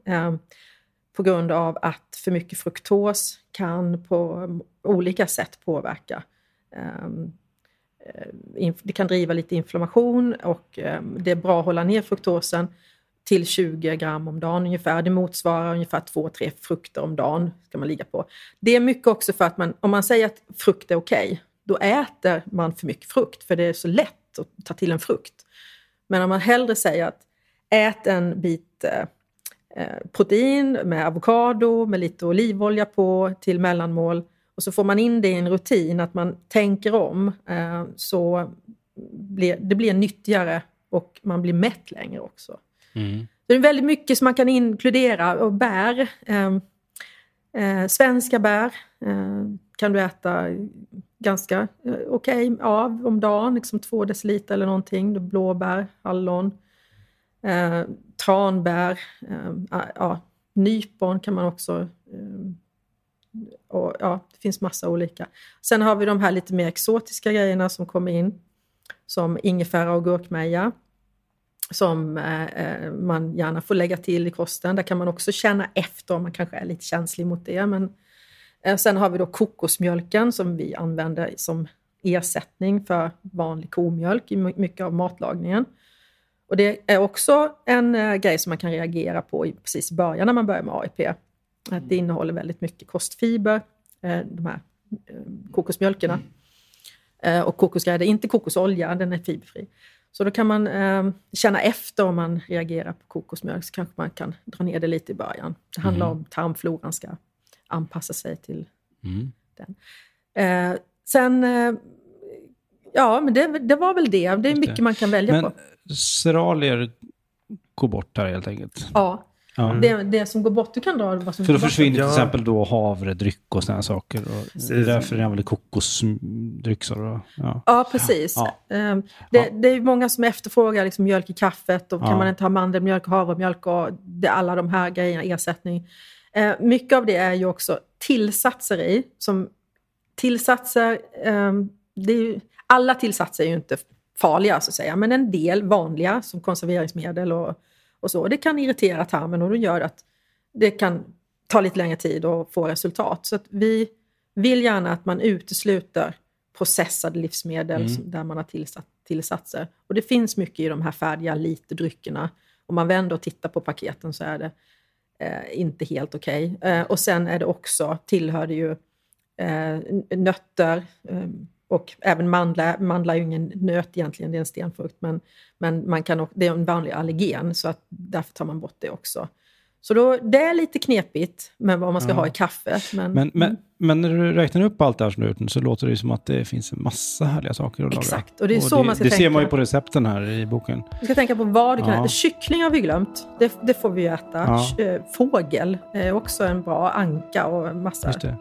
Speaker 5: på grund av att för mycket fruktos kan på olika sätt påverka. Eh, det kan driva lite inflammation och eh, det är bra att hålla ner fruktosen till 20 gram om dagen ungefär. Det motsvarar ungefär 2-3 frukter om dagen. ska man ligga på. Det är mycket också för att man, om man säger att frukt är okej, okay, då äter man för mycket frukt för det är så lätt att ta till en frukt. Men om man hellre säger att ät en bit eh, eh protein med avokado, med lite olivolja på till mellanmål och så får man in det i en rutin, att man tänker om, eh, så blir, det blir nyttigare och man blir mätt längre också. Mm. Det är väldigt mycket som man kan inkludera och bär. Eh, eh, svenska bär eh, kan du äta ganska eh, okej okay av om dagen, liksom två deciliter eller någonting. Blåbär, hallon, eh, tranbär, eh, ja, nypon kan man också och, ja, det finns massa olika. Sen har vi de här lite mer exotiska grejerna som kommer in, som ingefära och gurkmeja som eh, eh, man gärna får lägga till i kosten. Där kan man också känna efter om man kanske är lite känslig mot det. Men, eh, sen har vi då kokosmjölken som vi använder som ersättning för vanlig komjölk i mycket av matlagningen. Och det är också en eh, grej som man kan reagera på i precis början när man börjar med AIP. Att det innehåller väldigt mycket kostfiber, eh, de här eh, kokosmjölkerna. Och kokosgrädde, inte kokosolja, den är fiberfri. Så då kan man eh, känna efter om man reagerar på kokosmjölk, så kanske man kan dra ner det lite i början. Det handlar mm. om tarmfloran ska anpassa sig till mm. den. Eh, sen, eh, ja men det, det, var väl det. Det är mycket man kan välja
Speaker 6: men,
Speaker 5: på.
Speaker 6: Seralier går bort här helt enkelt?
Speaker 5: Ja.
Speaker 6: Ja.
Speaker 5: Det, det som går bort, du kan dra vad som
Speaker 6: Så då försvinner till exempel då havredryck och sådana saker. Och det är därför det använder kokosdryck. Ja.
Speaker 5: Ja, precis.
Speaker 6: Ja.
Speaker 5: Ehm, Det, det är ju många som efterfrågar liksom mjölk i kaffet och
Speaker 6: Ja.
Speaker 5: kan man inte ha mandelmjölk och havremjölk och det, alla de här grejerna, ersättning. Eh, mycket av det är ju också tillsatser i. Som tillsatser, ehm, det är ju, alla tillsatser är ju inte farliga så att säga, men en del vanliga som konserveringsmedel och, och så. Det kan irritera tarmen och det gör att det kan ta lite längre tid att få resultat. Så vi vill gärna att man utesluter processade livsmedel
Speaker 6: Mm.
Speaker 5: där man har tillsatt, tillsatser. Och det finns mycket i de här färdiga literdryckerna. Om man vänder och tittar på paketen så är det eh, inte helt okej. Eh, och sen är det också, tillhör det ju eh, nötter eh, och även mandlar. Mandlar är ju ingen nöt egentligen, det är en stenfrukt. Men, men man kan, det är en vanlig allergen så att därför tar man bort det också. Så då, det är lite knepigt med vad man ska
Speaker 6: Ja.
Speaker 5: ha i kaffet. Men,
Speaker 6: Men, men, men när du räknar upp allt det här som du har gjort så låter det som att det finns en massa härliga saker att laga.
Speaker 5: Exakt, och det är så man ska
Speaker 6: Det ser
Speaker 5: tänka.
Speaker 6: man ju på recepten här i boken.
Speaker 5: Vi ska tänka på vad du kan
Speaker 6: Ja.
Speaker 5: äta. Kyckling har vi glömt. Det, det får vi ju äta.
Speaker 6: Ja.
Speaker 5: Eh, Fågel är också en bra anka och massa.
Speaker 6: Just det.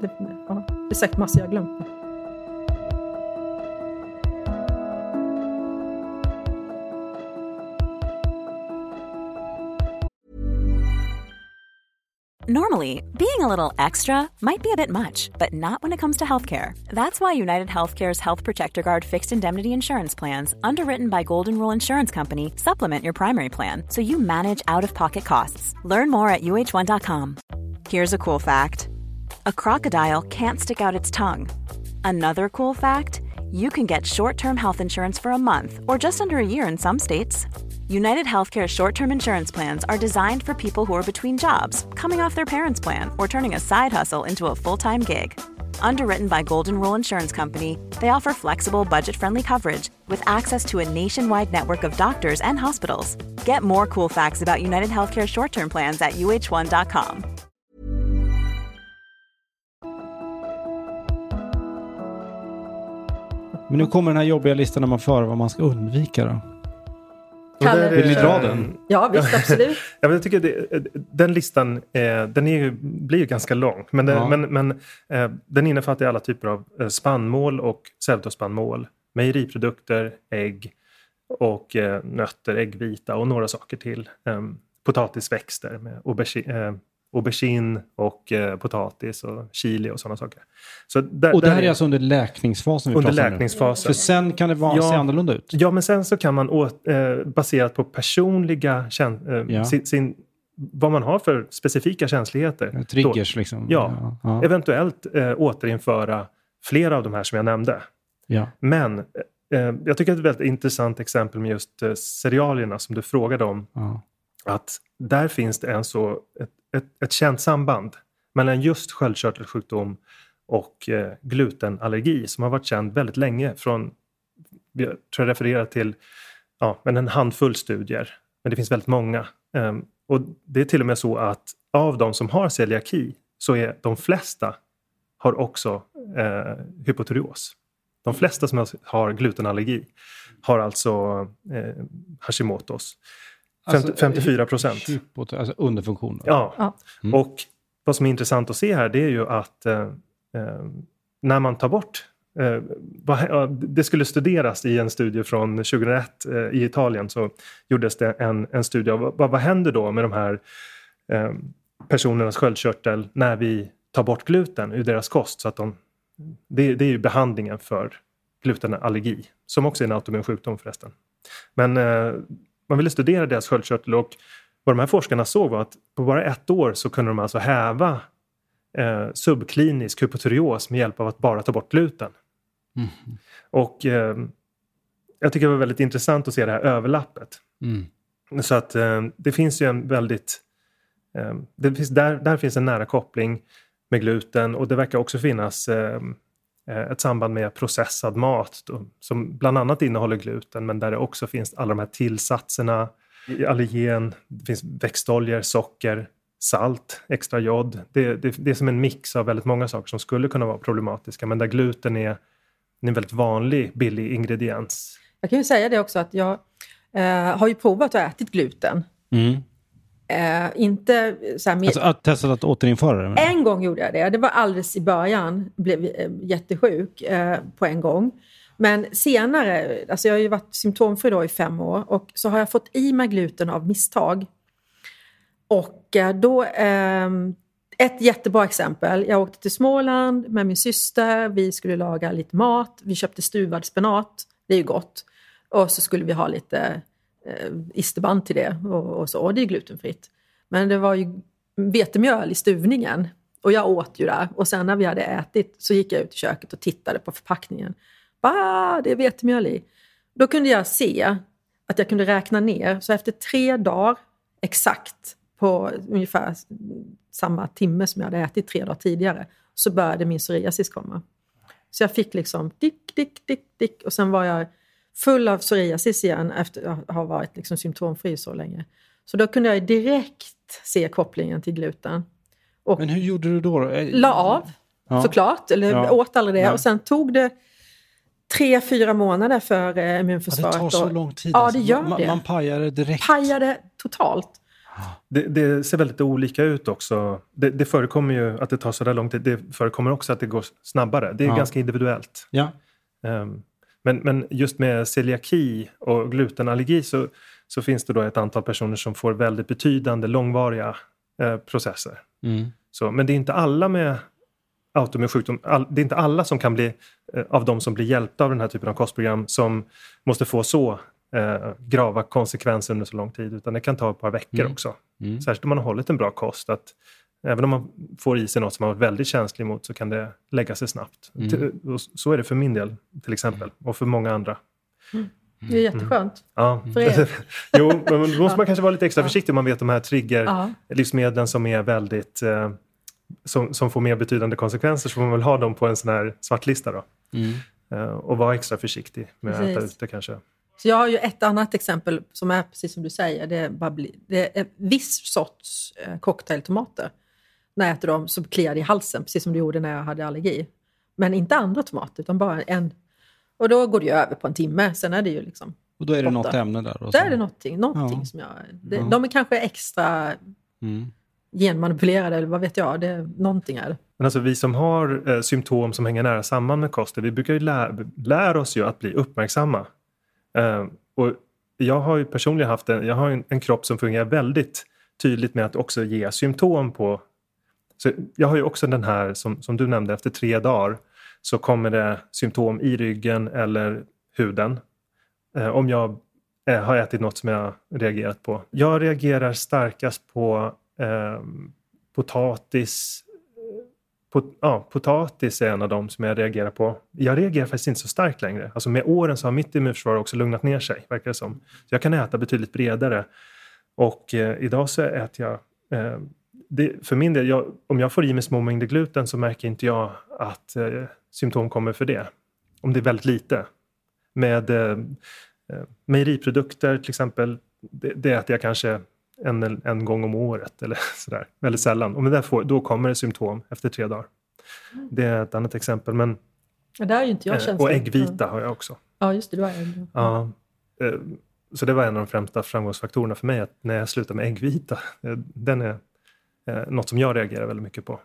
Speaker 5: Det, ja, det är säkert massor jag har glömt.
Speaker 7: Normally, being a little extra might be a bit much, but not when it comes to healthcare. That's why United Healthcare's Health Protector Guard fixed indemnity insurance plans, underwritten by Golden Rule Insurance Company, supplement your primary plan so you manage out of pocket costs. Learn more at uh1.com. Here's a cool fact a crocodile can't stick out its tongue. Another cool fact you can get short term health insurance for a month or just under a year in some states. United Healthcare short term insurance plans are designed for people who are between jobs, coming off their parents' plan, or turning a side hustle into a full time gig. Underwritten by Golden Rule Insurance Company, they offer flexible, budget friendly coverage with access to a nationwide network of doctors and hospitals. Get more cool facts about United Healthcare short term plans at uh1.com.
Speaker 6: Men nu kommer den här jobbiga listan när man för vad man ska undvika då.
Speaker 3: Är-
Speaker 6: Vill ni dra den?
Speaker 5: Ja, visst absolut.
Speaker 3: Ja, jag tycker det, den listan eh, den är ju, blir ju ganska lång. Men, den,
Speaker 6: Ja.
Speaker 3: men, men eh, den innefattar alla typer av eh, spannmål och pseudospannmål. Mejeriprodukter, ägg och nötter, äggvita och några saker till. Eh, potatisväxter med aubergine, aubergine och eh, potatis och chili och sådana saker. Så där,
Speaker 6: Och det här är alltså under läkningsfasen vi
Speaker 3: under
Speaker 6: pratar nu.
Speaker 3: läkningsfasen.
Speaker 6: För sen kan det vara,
Speaker 3: Ja.
Speaker 6: se annorlunda ut.
Speaker 3: Ja, men sen så kan man å, eh, baserat på personliga eh,
Speaker 6: Ja.
Speaker 3: sin, sin, vad man har för specifika känsligheter.
Speaker 6: Triggers liksom.
Speaker 3: Ja.
Speaker 6: Ja.
Speaker 3: Då,
Speaker 6: ja.
Speaker 3: eventuellt eh, återinföra flera av de här som jag nämnde. Men eh, jag tycker att det är ett väldigt intressant exempel med just eh, cerealierna som du frågade om.
Speaker 6: ja.
Speaker 3: Att där finns det en så, ett, ett, ett känt samband mellan just sköldkörtelsjukdom och eh, glutenallergi som har varit känd väldigt länge. Från, jag tror jag refererar till ja, men en handfull studier, men det finns väldigt många. Um, och Det är till och med så att av de som har celiaki så är de flesta har också eh, hypotyreos. De flesta som har glutenallergi har alltså eh, Hashimotos.
Speaker 6: Alltså,
Speaker 3: 54 procent.
Speaker 6: Alltså underfunktion. då.
Speaker 3: Ja.
Speaker 5: Ja.
Speaker 6: Mm.
Speaker 3: Och vad som är intressant att se här det är ju att eh, eh, när man tar bort eh, det skulle studeras i en studie från 2001 eh, i Italien så gjordes det en, en studie av vad, vad händer då med de här eh, personernas sköldkörtel när vi tar bort gluten ur deras kost. Så att de, det, det är ju behandlingen för glutenallergi som också är en autoimmun sjukdom förresten. Men eh, man ville studera deras sköldkörtel och vad de här forskarna såg var att på bara ett år så kunde de alltså häva eh, subklinisk hypotyreos med hjälp av att bara ta bort gluten.
Speaker 6: Mm.
Speaker 3: Och eh, jag tycker det var väldigt intressant att se det här överlappet.
Speaker 6: Mm.
Speaker 3: Så att eh, det finns ju en väldigt... Eh, det finns, där, där finns en nära koppling med gluten och det verkar också finnas eh, ett samband med processad mat då, som bland annat innehåller gluten men där det också finns alla de här tillsatserna, i allergen, det finns växtoljor, socker, salt, extra jod. Det, det, det är som en mix av väldigt många saker som skulle kunna vara problematiska men där gluten är en väldigt vanlig billig ingrediens.
Speaker 5: Jag kan ju säga det också att jag eh, har ju provat att ätit gluten.
Speaker 6: Mm.
Speaker 5: Eh, inte så här, mer,
Speaker 6: Alltså att testat att återinföra det?
Speaker 5: en gång gjorde jag det. Det var alldeles i början. Blev eh, jättesjuk eh, på en gång. Men senare, alltså jag har ju varit symptomfri då i fem år och så har jag fått i mig gluten av misstag. Och eh, då, ehm, ett jättebra exempel. Jag åkte till Småland med min syster. Vi skulle laga lite mat. Vi köpte stuvad spenat. Det är ju gott. Och så skulle vi ha lite eh, isterband till det och, och så. Och det är glutenfritt. Men det var ju vetemjöl i stuvningen. Och jag åt ju det. Och sen när vi hade ätit så gick jag ut i köket och tittade på förpackningen. Bah, det är vetemjöl i. Då kunde jag se att jag kunde räkna ner. Så efter tre dagar exakt på ungefär samma timme som jag hade ätit tre dagar tidigare så började min psoriasis komma. Så jag fick liksom dick, dick, dick, dick och sen var jag full av psoriasis igen efter att ha varit liksom symptomfri så länge. Så då kunde jag direkt se kopplingen till gluten. Och
Speaker 6: Men hur gjorde du då? Eh,
Speaker 5: la av,
Speaker 6: Ja.
Speaker 5: såklart. Eller
Speaker 6: Ja.
Speaker 5: åt aldrig det.
Speaker 6: Nej.
Speaker 5: Och sen tog det tre, fyra månader för eh,
Speaker 6: Ja,
Speaker 5: immunförsvaret.
Speaker 6: det tar så
Speaker 5: och
Speaker 6: lång tid.
Speaker 5: Ja,
Speaker 6: alltså.
Speaker 5: det gör
Speaker 6: man,
Speaker 5: det.
Speaker 6: Man pajar det direkt.
Speaker 5: pajade totalt.
Speaker 3: Det, det ser väldigt olika ut också. Det, det förekommer ju att det tar så där lång tid. Det förekommer också att det går snabbare. Det är
Speaker 6: Ja.
Speaker 3: ganska individuellt.
Speaker 6: Ja.
Speaker 3: Ehm, Men, men just med celiaki och glutenallergi så, så finns det då ett antal personer som får väldigt betydande långvariga eh, processer.
Speaker 6: Mm.
Speaker 3: Så, men det är inte alla med autoimmun sjukdom, all, det är inte alla som kan bli, eh, av de som blir hjälpta av den här typen av kostprogram som måste få så eh, grava konsekvenser under så lång tid, utan det kan ta ett par veckor
Speaker 6: Mm.
Speaker 3: också.
Speaker 6: Mm.
Speaker 3: Särskilt om man har hållit en bra kost. Att även om man får i sig något som man varit väldigt känslig mot så kan det lägga sig snabbt.
Speaker 6: Mm.
Speaker 3: Så är det för min del till exempel och för många andra.
Speaker 5: Det är jätteskönt.
Speaker 3: Ja.
Speaker 5: För er.
Speaker 3: jo, men då måste man kanske vara lite extra försiktig om man vet de här trigger
Speaker 5: Ja.
Speaker 3: livsmedlen som är väldigt eh, som, som får mer betydande konsekvenser så får man väl ha dem på en sån här svartlista då.
Speaker 6: Mm.
Speaker 3: Eh, och vara extra försiktig med att äta
Speaker 5: Precis.
Speaker 3: ute kanske.
Speaker 5: Så jag har ju ett annat exempel som är precis som du säger. Det är, bara bli, det är en viss sorts eh, cocktailtomater. När jag äter dem så kliar det i halsen, precis som det gjorde när jag hade allergi. Men inte andra tomater, utan bara en. Och då går det ju över på en timme. Sen är det ju liksom...
Speaker 6: Och då är det
Speaker 5: Borta.
Speaker 6: något ämne där. Och
Speaker 5: Där är det någonting, någonting
Speaker 6: Ja.
Speaker 5: som jag... Det,
Speaker 6: Ja.
Speaker 5: De är kanske extra
Speaker 6: Mm.
Speaker 5: genmanipulerade, eller vad vet jag. Det någonting är.
Speaker 3: Men alltså vi som har eh, symptom som hänger nära samman med kosten, vi brukar ju lä- lära oss ju att bli uppmärksamma. Eh, och jag har ju personligen haft en, jag har en, en kropp som fungerar väldigt tydligt med att också ge symptom på... Så jag har ju också den här som, som du nämnde, efter tre dagar så kommer det symptom i ryggen eller huden. Eh, om jag eh, har ätit något som jag reagerat på. Jag reagerar starkast på eh, potatis, Pot, ja, potatis är en av dem som jag reagerar på. Jag reagerar faktiskt inte så starkt längre. Alltså med åren så har mitt immunförsvar också lugnat ner sig, verkar det som. Så jag kan äta betydligt bredare. Och eh, idag så äter jag... Ehm, det, för min del, jag, om jag får i mig små mängder gluten så märker inte jag att eh, symptom kommer för det. Om det är väldigt lite. Med eh, eh, mejeriprodukter till exempel, det, det äter jag kanske en, en gång om året eller sådär. Väldigt sällan. Och med det får, då kommer det symptom efter tre dagar. Det är ett annat exempel. Men,
Speaker 5: Ja, där är inte jag
Speaker 3: eh, och äggvita har jag också.
Speaker 5: Ja, just det. Du har ägg.
Speaker 3: Ja, eh, så det var en av de främsta framgångsfaktorerna för mig, att när jag slutade med äggvita. eh, Den är eh, något som jag reagerar väldigt mycket på.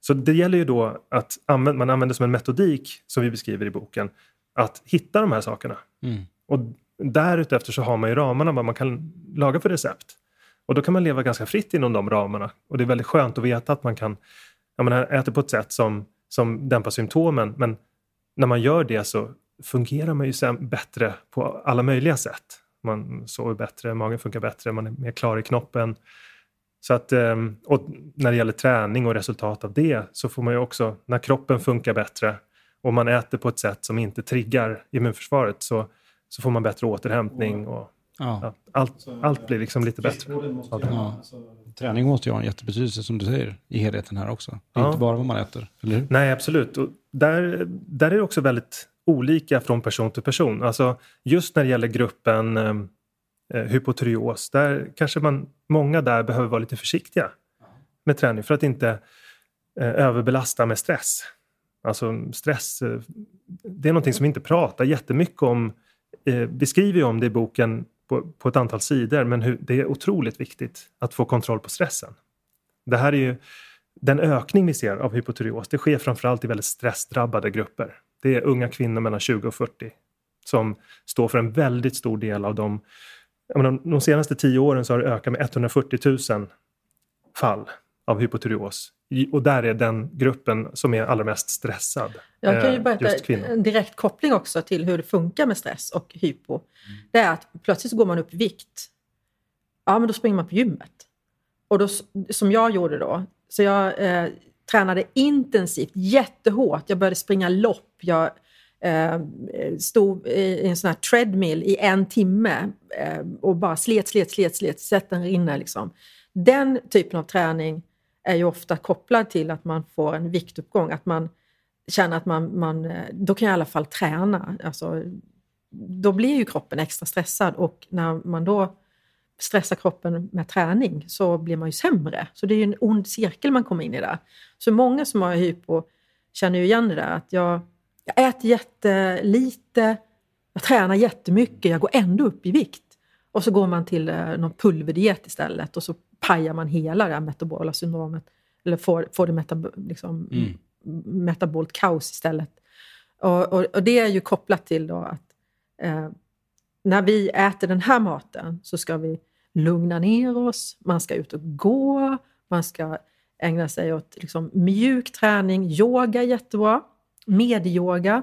Speaker 3: Så det gäller ju då att använd, man använder som en metodik, som vi beskriver i boken, att hitta de här sakerna.
Speaker 6: Mm.
Speaker 3: Och därutefter så har man ju ramarna vad man kan laga för recept. Och då kan man leva ganska fritt inom de ramarna. Och det är väldigt skönt att veta att man kan jag menar, äta på ett sätt som, som dämpar symptomen. Men när man gör det så fungerar man ju sen bättre på alla möjliga sätt. Man sover bättre, magen funkar bättre, man är mer klar i knoppen. Så att, ehm, och när det gäller träning och resultat av det så får man ju också, när kroppen funkar bättre och man äter på ett sätt som inte triggar immunförsvaret så, så får man bättre återhämtning och
Speaker 6: Ja.
Speaker 3: ja, allt, allt blir liksom lite bättre.
Speaker 6: Ja. Träning måste ju ha en jättebetydelse som du säger i helheten här också. Det är
Speaker 3: Ja.
Speaker 6: inte bara vad man äter, eller hur?
Speaker 3: Nej, absolut. Och där, där är det också väldigt olika från person till person. Alltså, just när det gäller gruppen eh, eh, hypotyreos, där kanske man, många där behöver vara lite försiktiga med träning för att inte eh, överbelasta med stress. Alltså stress, eh, det är någonting som vi inte pratar jättemycket om. Eh, vi skriver ju om det i boken på, på ett antal sidor, men hur, det är otroligt viktigt att få kontroll på stressen. Det här är ju den ökning vi ser av hypotyreos, det sker framförallt i väldigt stressdrabbade grupper. Det är unga kvinnor mellan 20 och 40 som står för en väldigt stor del av de... Menar, de senaste tio åren så har det ökat med 140 000 fall av hypotyreos. Och där är den gruppen som är allra mest stressad.
Speaker 5: Jag kan ju
Speaker 3: eh,
Speaker 5: berätta en direkt koppling också till hur det funkar med stress och hypo. Det är att plötsligt så går man upp i vikt. Ja, men då springer man på gymmet. Och då, som jag gjorde då, så jag eh, tränade intensivt, jättehårt. Jag började springa lopp. Jag eh, stod i en sån här treadmill i en timme eh, och bara slet, slet, slet, slet, slet den rinna liksom. Den typen av träning är ju ofta kopplad till att man får en viktuppgång, att man känner att man, man eh, då kan jag i alla fall träna. Alltså, då blir ju kroppen extra stressad och när man då stressar kroppen med träning så blir man ju sämre. Så det är ju en ond cirkel man kommer in i där. Så många som har hypo känner ju igen det där att jag, jag äter jättelite, jag tränar jättemycket, jag går ändå upp i vikt. Och så går man till eh, någon pulverdiet istället och så pajar man hela det här metabola syndromet. Eller får, får det metab liksom,
Speaker 6: Mm.
Speaker 5: metabolt kaos istället. Och, och, och det är ju kopplat till då att eh, när vi äter den här maten så ska vi lugna ner oss, man ska ut och gå, man ska ägna sig åt liksom, mjuk träning, yoga är jättebra, medyoga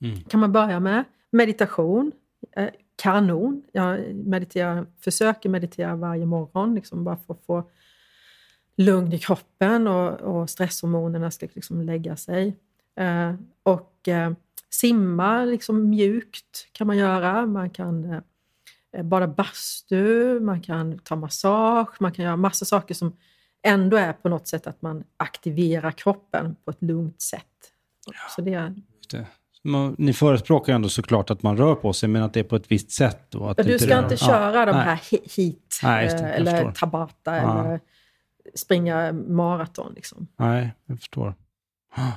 Speaker 6: Mm.
Speaker 5: kan man börja med, meditation, eh, kanon. Jag mediterar, försöker meditera varje morgon, liksom bara för att få lugn i kroppen och, och stresshormonerna ska liksom lägga sig. Eh, och eh, simma liksom mjukt kan man göra. Man kan eh, bada bastu, man kan ta massage, man kan göra massa saker som ändå är på något sätt att man aktiverar kroppen på ett lugnt sätt. Så det,
Speaker 6: det. Man, ni förespråkar ändå såklart att man rör på sig, men att det är på ett visst sätt. Och att
Speaker 5: Ja, du ska
Speaker 6: rör-
Speaker 5: inte
Speaker 6: Ja,
Speaker 5: köra de
Speaker 6: nej.
Speaker 5: här he- hit
Speaker 6: Nej, det,
Speaker 5: eh, eller
Speaker 6: förstår.
Speaker 5: tabata
Speaker 6: Ja.
Speaker 5: eller springa maraton. Liksom.
Speaker 6: Nej, jag förstår.
Speaker 3: Ja,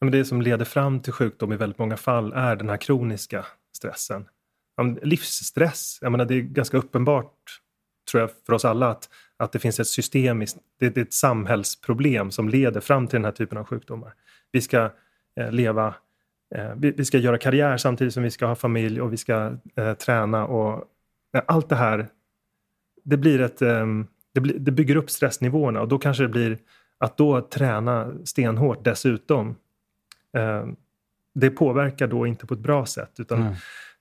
Speaker 3: Men det som leder fram till sjukdom i väldigt många fall är den här kroniska stressen. Ja, men Livsstress, jag menar, det är ganska uppenbart tror jag för oss alla att, att det finns ett systemiskt, det, det är ett samhällsproblem som leder fram till den här typen av sjukdomar. Vi ska eh, leva, eh, vi, vi ska göra karriär samtidigt som vi ska ha familj och vi ska eh, träna och eh, allt det här, det blir ett, ehm, det, blir, det bygger upp stressnivåerna och då kanske det blir att då träna stenhårt dessutom, eh, det påverkar då inte på ett bra sätt. Utan
Speaker 6: Nej.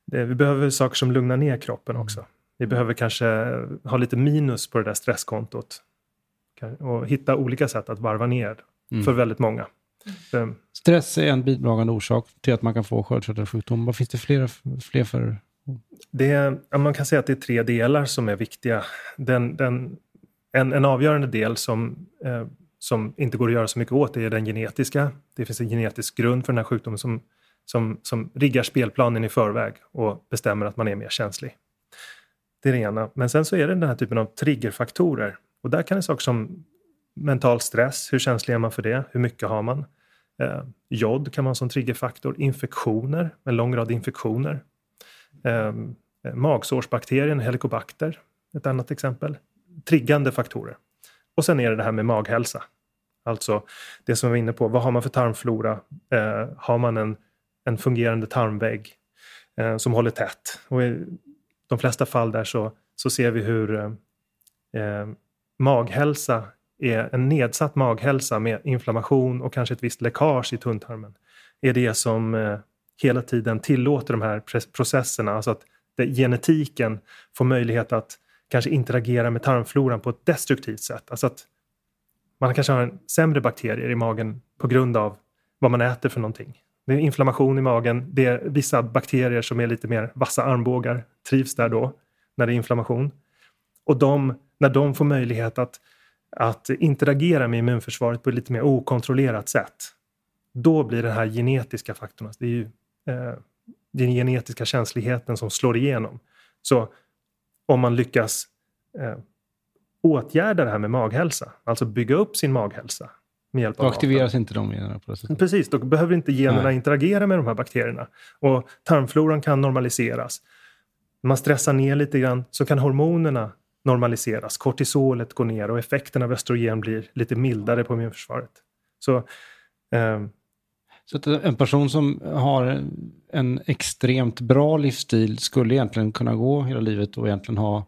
Speaker 3: det, vi behöver saker som lugnar ner kroppen också. Vi behöver kanske ha lite minus på det där stresskontot. Och hitta olika sätt att varva ner
Speaker 6: Mm.
Speaker 3: för väldigt många. Eh,
Speaker 6: Stress är en bidragande orsak till att man kan få sköldkörtelsjukdom. Vad finns det fler, fler för?
Speaker 3: Det man kan säga att det är tre delar som är viktiga. Den, den, en, en avgörande del som, eh, som inte går att göra så mycket åt är den genetiska. Det finns en genetisk grund för den här sjukdomen som, som, som riggar spelplanen i förväg och bestämmer att man är mer känslig. Det är det ena. Men sen så är det den här typen av triggerfaktorer. Och där kan det saker som mental stress, hur känslig är man för det? Hur mycket har man? Eh, jod kan man som triggerfaktor. Infektioner, en lång rad infektioner. Ehm, eh, magsårsbakterien helicobacter, ett annat exempel. Triggande faktorer. Och sen är det det här med maghälsa. Alltså det som vi var inne på, vad har man för tarmflora? Eh, har man en, en fungerande tarmvägg eh, som håller tätt? Och eh, de flesta fall där så, så ser vi hur eh, eh, maghälsa är en nedsatt maghälsa med inflammation och kanske ett visst läckage i tunntarmen. Är det som eh, hela tiden tillåter de här processerna, alltså att det, genetiken får möjlighet att kanske interagera med tarmfloran på ett destruktivt sätt. Alltså att man kanske har en sämre bakterier i magen på grund av vad man äter för någonting. Det är inflammation i magen, det är vissa bakterier som är lite mer vassa armbågar, trivs där då, när det är inflammation. Och de, när de får möjlighet att, att interagera med immunförsvaret på ett lite mer okontrollerat sätt, då blir den här genetiska faktorn, alltså det är ju eh, den genetiska känsligheten som slår igenom. Så om man lyckas eh, åtgärda det här med maghälsa, alltså bygga upp sin maghälsa med hjälp
Speaker 6: Då
Speaker 3: av
Speaker 6: aktiveras inte de generna på det sättet.
Speaker 3: Precis, då behöver inte generna
Speaker 6: Nej.
Speaker 3: interagera med de här bakterierna. Och tarmfloran kan normaliseras. Man stressar ner lite grann så kan hormonerna normaliseras. Kortisolet går ner och effekten av östrogen blir lite mildare på immunförsvaret. Så, eh,
Speaker 6: Så att en person som har en extremt bra livsstil skulle egentligen kunna gå hela livet och egentligen ha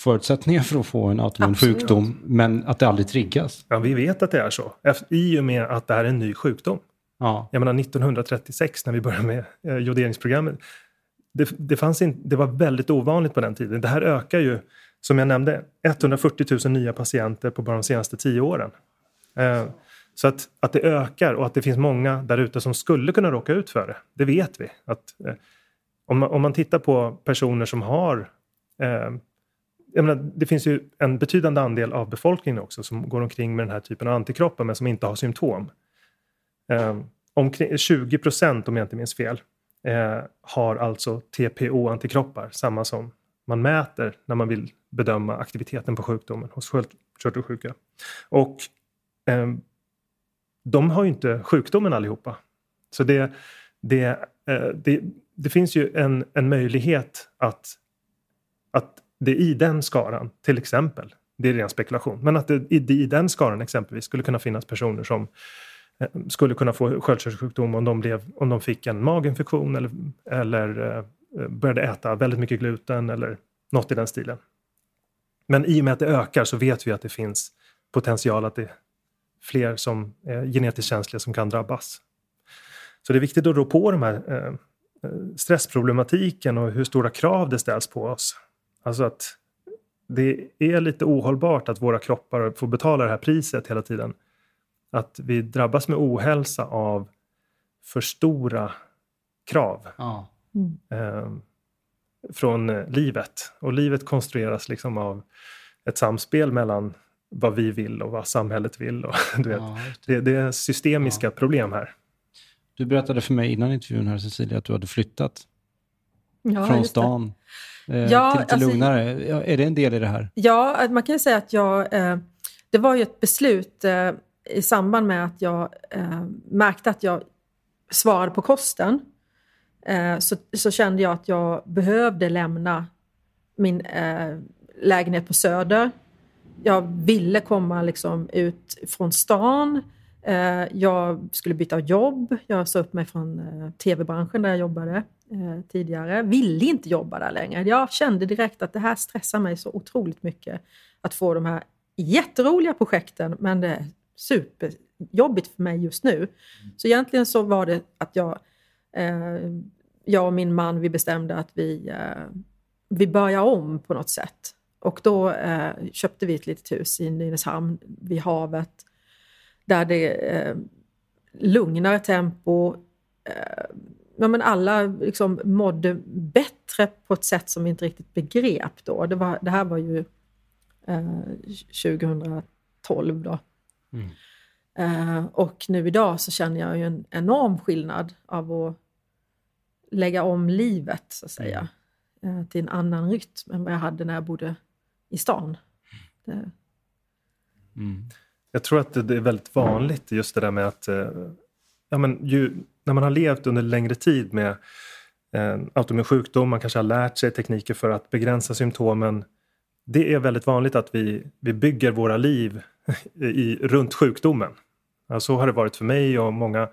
Speaker 6: förutsättningar för att få en autoimmun sjukdom, men att det aldrig triggas.
Speaker 3: ja, vi vet att det är så. I och med att det här är en ny sjukdom.
Speaker 6: Ja,
Speaker 3: Jag menar 1936 när vi började med eh, joderingsprogrammet. Det, det, fanns in, det var väldigt ovanligt på den tiden. Det här ökar ju, som jag nämnde, 140 000 nya patienter på bara de senaste tio åren. Eh, så att, att det ökar och att det finns många där ute som skulle kunna råka ut för det, det vet vi. Att, eh, om, man, om man tittar på personer som har eh, menar, det finns ju en betydande andel av befolkningen också som går omkring med den här typen av antikroppar men som inte har symptom. Eh, omkring 20 procent, om jag inte minns fel, eh, har alltså TPO-antikroppar, samma som man mäter när man vill bedöma aktiviteten på sjukdomen hos sköldkörtelsjuka. Och eh, de har ju inte sjukdomen allihopa. Så det, det, eh, det, det finns ju en, en möjlighet att, att det i den skaran, till exempel, det är ren spekulation, men att det i, i den skaran exempelvis skulle kunna finnas personer som eh, skulle kunna få sköldkörtelsjukdom om de, blev, om de fick en maginfektion eller, eller eh, började äta väldigt mycket gluten eller något i den stilen. Men i och med att det ökar så vet vi att det finns potential att det är fler som är genetiskt känsliga som kan drabbas. Så det är viktigt att rå på de här eh, eh stressproblematiken och hur stora krav det ställs på oss. Alltså att det är lite ohållbart att våra kroppar får betala det här priset hela tiden. Att vi drabbas med ohälsa av för stora krav
Speaker 6: ja.
Speaker 3: eh, från livet. Och livet konstrueras liksom av ett samspel mellan vad vi vill och vad samhället vill. Och, du vet,
Speaker 6: Ja,
Speaker 3: det, det är systemiska problem här.
Speaker 6: Du berättade för mig innan intervjun här Cecilia att du hade flyttat
Speaker 5: Ja,
Speaker 6: från
Speaker 5: just det.
Speaker 6: Eh,
Speaker 5: Ja,
Speaker 6: till lite
Speaker 5: alltså-
Speaker 6: lugnare. Ja, är det en del i det här?
Speaker 5: Ja, man kan ju säga att jag... Eh, det var ju ett beslut eh, i samband med att jag eh, märkte att jag svarade på kosten. Eh, så, så kände jag att jag behövde lämna min eh, lägenhet på Söder. Jag ville komma liksom ut från stan. Jag skulle byta jobb. Jag sa upp mig från tv-branschen där jag jobbade tidigare. Ville inte jobba där längre. Jag kände direkt att det här stressar mig så otroligt mycket. Att få de här jätteroliga projekten, men det är superjobbigt för mig just nu. Så egentligen så var det att jag, eh, jag och min man, vi bestämde att vi, eh, vi börjar om på något sätt. Och då eh, köpte vi ett litet hus i Nynäshamn vid havet där det är eh, lugnare tempo. Ja, men alla liksom mådde bättre på ett sätt som vi inte riktigt begrep då. Det, var, det här var ju eh, 2012 då. Eh, och nu idag så känner jag ju en enorm skillnad av att lägga om livet så att säga eh, till en annan rytm än vad jag hade när jag bodde i stan. Det,
Speaker 3: Jag tror att det det är väldigt vanligt just det där med att eh, ja, men ju, när man har levt under längre tid med eh, en autoimmun sjukdom, man kanske har lärt sig tekniker för att begränsa symptomen. Det är väldigt vanligt att vi, vi bygger våra liv i, runt sjukdomen. Ja, så har det varit för mig och många,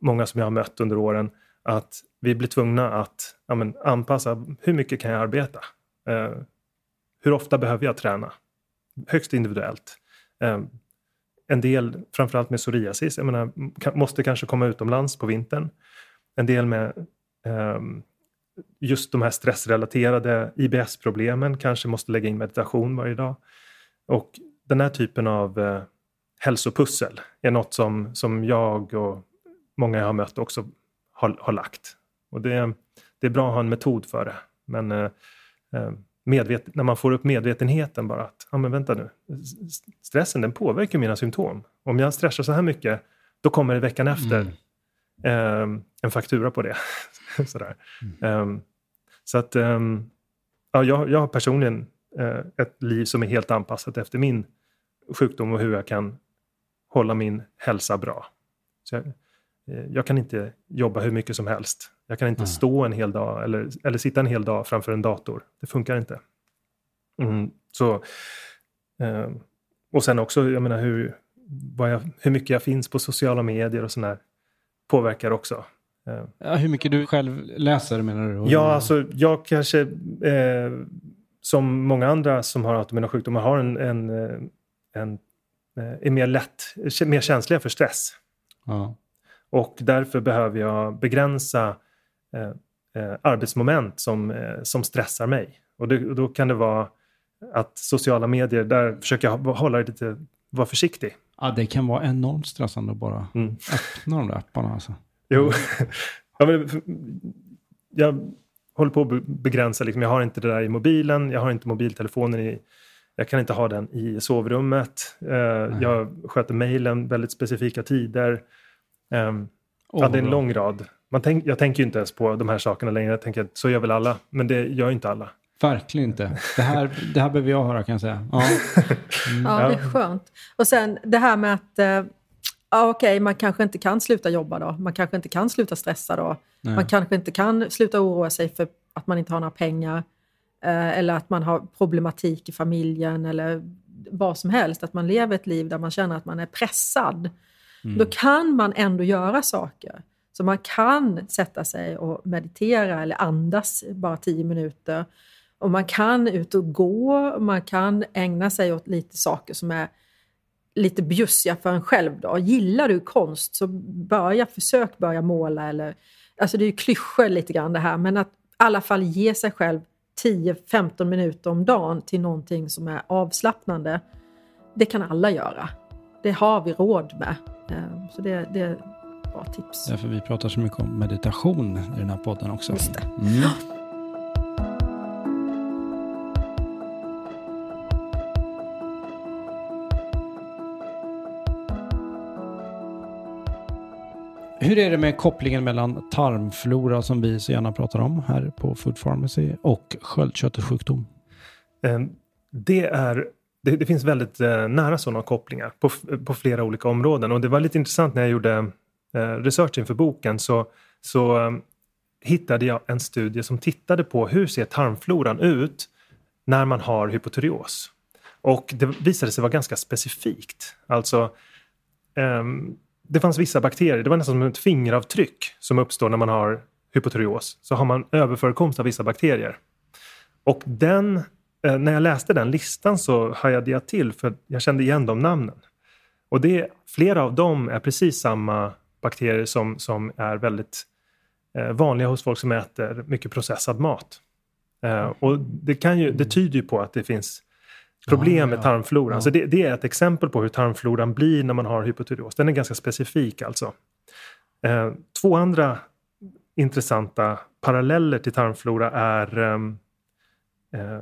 Speaker 3: många som jag har mött under åren. Att vi blir tvungna att ja, men, anpassa, hur mycket kan jag arbeta? Eh, hur ofta behöver jag träna? Högst individuellt. Eh, en del, framförallt med psoriasis, jag menar, måste kanske komma utomlands på vintern. En del med ehm, just de här stressrelaterade IBS-problemen kanske måste lägga in meditation varje dag. Och den här typen av eh, hälsopussel är något som, som jag och många jag har mött också har, har lagt. Och det, det är bra att ha en metod för det. Men eh, ehm, medvet, när man får upp medvetenheten bara att, ja men vänta nu, stressen den påverkar mina symptom. Om jag stressar så här mycket, då kommer det veckan efter eh, en faktura på det. Sådär. Eh, så att, eh, ja, jag, jag har personligen eh, ett liv som är helt anpassat efter min sjukdom och hur jag kan hålla min hälsa bra. Så jag, eh, jag kan inte jobba hur mycket som helst Jag kan inte
Speaker 6: Nej.
Speaker 3: stå en hel dag eller, eller sitta en hel dag framför en dator. Det funkar inte. Mm, så, eh, och sen också, jag menar hur, jag, hur mycket jag finns på sociala medier och sådär påverkar också. Eh,
Speaker 6: Ja, hur mycket du själv läser menar du?
Speaker 3: Ja, alltså jag kanske eh, som många andra som har autoimmuna sjukdomar har en, en, eh, en, eh, är mer lätt, mer känsliga för stress.
Speaker 6: Ja.
Speaker 3: Och därför behöver jag begränsa eh, eh, arbetsmoment som, eh, som stressar mig. Och, det, och då kan det vara att sociala medier, där försöker jag hålla det lite, vara försiktig.
Speaker 6: ja, det kan vara enormt stressande att bara
Speaker 3: Mm.
Speaker 6: öppna de där apparna. Alltså.
Speaker 3: Jo, ja, men, jag håller på att be- begränsa, liksom. jag har inte det där i mobilen, jag har inte mobiltelefonen i, jag kan inte ha den i sovrummet. Eh, jag sköter mejlen väldigt specifika tider. Ehm,
Speaker 6: Åh,
Speaker 3: ja, det är en lång rad. Man tänk, jag tänker ju inte ens på de här sakerna längre. Jag tänker att så gör väl alla, men det gör ju inte alla.
Speaker 6: Verkligen inte. Det här, det här behöver jag höra kan jag säga. Ja.
Speaker 5: Ja, det är skönt. Och sen det här med att eh, ja, okej, man kanske inte kan sluta jobba då. Man kanske inte kan sluta stressa då.
Speaker 6: Nej.
Speaker 5: Man kanske inte kan sluta oroa sig för att man inte har några pengar. Eh, eller att man har problematik i familjen eller vad som helst. Att man lever ett liv där man känner att man är pressad. Då kan man ändå göra saker. Så man kan sätta sig och meditera eller andas bara tio minuter. Och man kan ut och gå, man kan ägna sig åt lite saker som är lite bjussiga för en själv. Då. Gillar du konst så börja, försök börja måla. Eller, alltså det är ju klyschor lite grann det här, men att i alla fall ge sig själv 10-15 minuter om dagen till någonting som är avslappnande. Det kan alla göra. Det har vi råd med. Ehm, så det, det bra tips.
Speaker 6: Därför vi pratar så mycket om meditation i den här podden också.
Speaker 5: Just det.
Speaker 6: Mm. Hur är det med kopplingen mellan tarmflora som vi så gärna pratar om här på Food Pharmacy och sköldkörtelssjukdom?
Speaker 3: Eh, Det, är, det, det finns väldigt eh, nära sådana kopplingar på, på flera olika områden. Och det var lite intressant när jag gjorde Eh, research inför boken så, så ehm, hittade jag en studie som tittade på hur ser tarmfloran ut när man har hypotyreos. Och det visade sig vara ganska specifikt. Alltså, um, det fanns vissa bakterier, det var nästan som ett fingeravtryck som uppstår när man har hypotyreos. Så har man överförekomst av vissa bakterier. Och den, uh, när jag läste den listan så hajade jag till för jag kände igen de namnen. Och det, flera av dem är precis samma bakterier som, som är väldigt eh, vanliga hos folk som äter mycket processad mat. Eh, och det, kan ju, det tyder ju på att det finns problem
Speaker 6: Ja,
Speaker 3: med tarmfloran.
Speaker 6: Ja.
Speaker 3: Så det, det är ett exempel på hur tarmfloran blir när man har hypotyreos. Den är ganska specifik alltså. Eh, två andra intressanta paralleller till tarmflora är ehm, eh,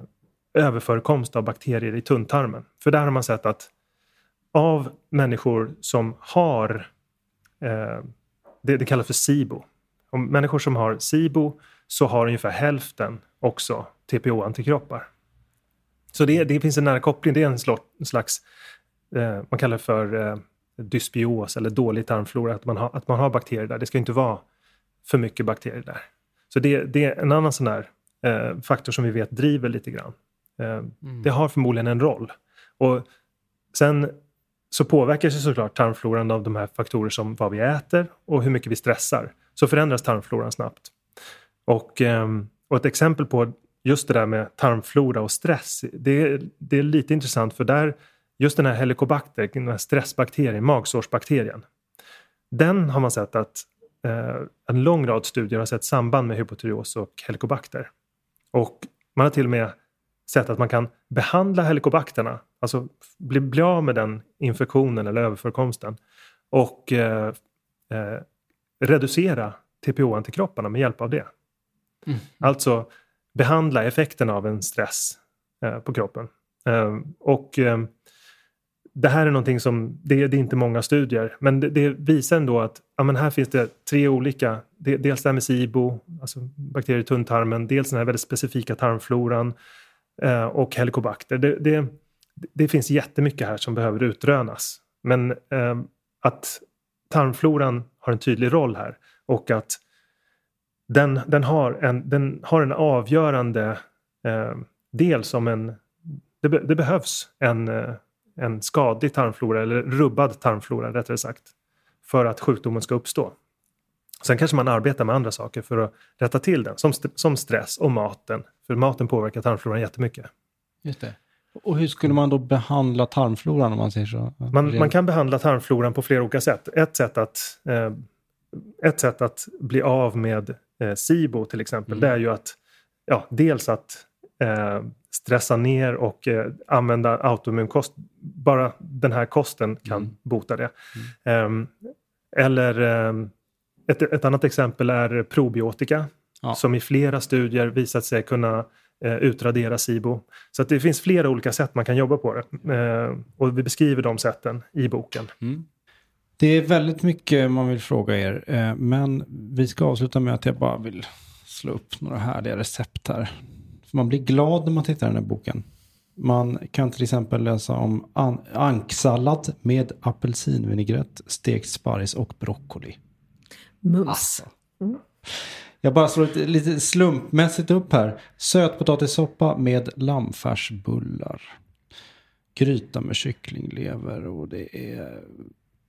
Speaker 3: överförekomst av bakterier i tunntarmen. För där har man sett att av människor som har, eh, det, det kallas för SIBO. Om människor som har SIBO så har ungefär hälften också TPO-antikroppar. Så det, det finns en nära koppling, det är en slags, eh, man kallar det för eh, dysbios eller dålig tarmflora, att man, har, att man har bakterier där. Det ska inte vara för mycket bakterier där. Så det, det är en annan sån där eh, faktor som vi vet driver lite grann. Eh, Det har förmodligen en roll. Och sen så påverkas ju såklart tarmfloran av de här faktorer som vad vi äter och hur mycket vi stressar. Så förändras tarmfloran snabbt. Och, ehm, och ett exempel på just det där med tarmflora och stress, det, är- det är lite intressant för där, just den här helicobacter, den här stressbakterien, magsårsbakterien, den har man sett att eh, en lång rad studier har sett samband med hypotyreos och helicobacter. Och man har till och med sett att man kan behandla helicobacterna, alltså bli, bli av med den infektionen eller överförekomsten och eh, eh, reducera TPO-antikropparna med hjälp av det. Alltså behandla effekten av en stress eh, på kroppen. Eh, och eh, det här är någonting som, det, det är inte många studier, men det, det visar ändå att ja, men här finns det tre olika, det, dels det här med SIBO, alltså bakterier i tunntarmen, dels den här väldigt specifika tarmfloran eh, och helicobacter. Det, det, finns jättemycket här som behöver utrönas. Men eh, att tarmfloran har en tydlig roll här och att den, den, har, en, den har en avgörande eh, del som en... Det, be, det behövs en, eh, en skadlig tarmflora, eller rubbad tarmflora rättare sagt, för att sjukdomen ska uppstå. Sen kanske man arbetar med andra saker för att rätta till den, som, som stress och maten. För maten påverkar tarmfloran jättemycket.
Speaker 6: Just det. Och hur skulle man då behandla tarmfloran om man säger så?
Speaker 3: Man, man kan behandla tarmfloran på flera olika sätt. Ett sätt att, eh, ett sätt att bli av med eh, SIBO till exempel, mm. det är ju att ja, dels att eh, stressa ner och eh, använda autoimmunkost. Bara den här kosten kan mm. bota det. Mm. Ehm, eller ehm, ett, ett, annat exempel är probiotika ja. som i flera studier visat sig kunna eh, utradera SIBO. Så att det finns flera olika sätt man kan jobba på det. Eh, och vi beskriver de sätten i boken. Mm.
Speaker 6: Det är väldigt mycket man vill fråga er, eh, men vi ska avsluta med att jag bara vill slå upp några härliga recept här. För man blir glad när man tittar i den här boken. Man kan till exempel läsa om an anksallad med apelsinvinägrett, stekt sparris och broccoli.
Speaker 5: Mums. Alltså.
Speaker 6: Mm. Jag bara slår lite, lite slumpmässigt upp här. Sötpotatissoppa med lammfärsbullar. Gryta med kycklinglever och det är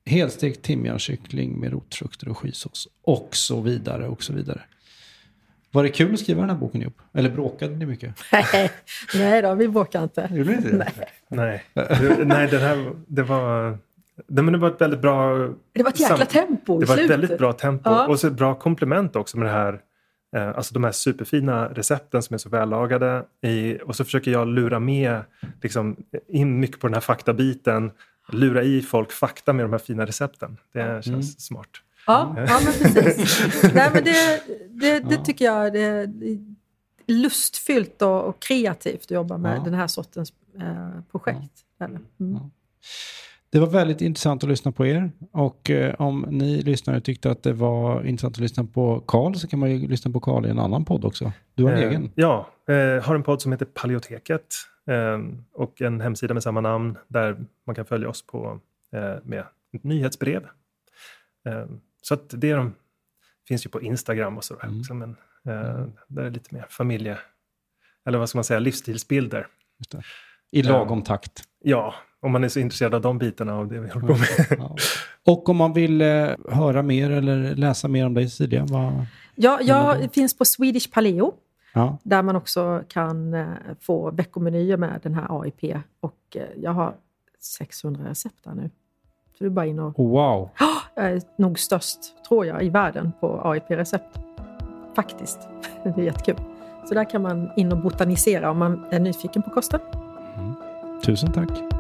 Speaker 6: helstekt timjankyckling med rotfrukter och skysås. Och så vidare och så vidare. Var det kul att skriva den här boken ihop? Eller bråkade ni mycket?
Speaker 5: Nej, då, vi bråkade inte.
Speaker 6: Gjorde ni inte
Speaker 3: det? Nej. Nej, Nej den här, det var... Det, men det var ett väldigt bra...
Speaker 5: Det var ett jäkla tempo
Speaker 3: Det var ett väldigt bra tempo. Ja. Och så ett bra komplement också med det här eh, Alltså de här superfina recepten som är så vällagade. I, och så försöker jag lura med liksom, in mycket på den här faktabiten. Lura i folk fakta med de här fina recepten. Det känns mm. smart.
Speaker 5: Ja, ja men precis. Nej, men det, det, det tycker jag det är lustfyllt och, och kreativt att jobba med ja. den här sortens eh, projekt. Mm.
Speaker 6: Det var väldigt intressant att lyssna på er. Och eh, om ni lyssnare tyckte att det var intressant att lyssna på Karl så kan man ju lyssna på Karl i en annan podd också. Du har en eh, egen.
Speaker 3: Ja, eh, har en podd som heter Paleoteket eh, och en hemsida med samma namn där man kan följa oss på, eh, med nyhetsbrev. Eh, så att det de, finns ju på Instagram och sådär mm. också, men mm. där är lite mer familje... Eller vad ska man säga, livsstilsbilder.
Speaker 6: I lagom takt.
Speaker 3: Ja, om man är så intresserad av de bitarna av det vi håller på med. Ja.
Speaker 6: Och om man vill eh, höra mer eller läsa mer om dig Cecilia? Vad...
Speaker 5: Ja, jag finns på Swedish Paleo. Ja. Där man också kan eh, få veckomenyer med den här AIP. Och eh, jag har 600 recept där nu. Så du är bara in och...
Speaker 6: Oh, wow!
Speaker 5: Jag är nog störst, tror jag, i världen på AIP-recept. Faktiskt. Det är jättekul. Så där kan man in och botanisera om man är nyfiken på kosten.
Speaker 6: Mm. Tusen tack!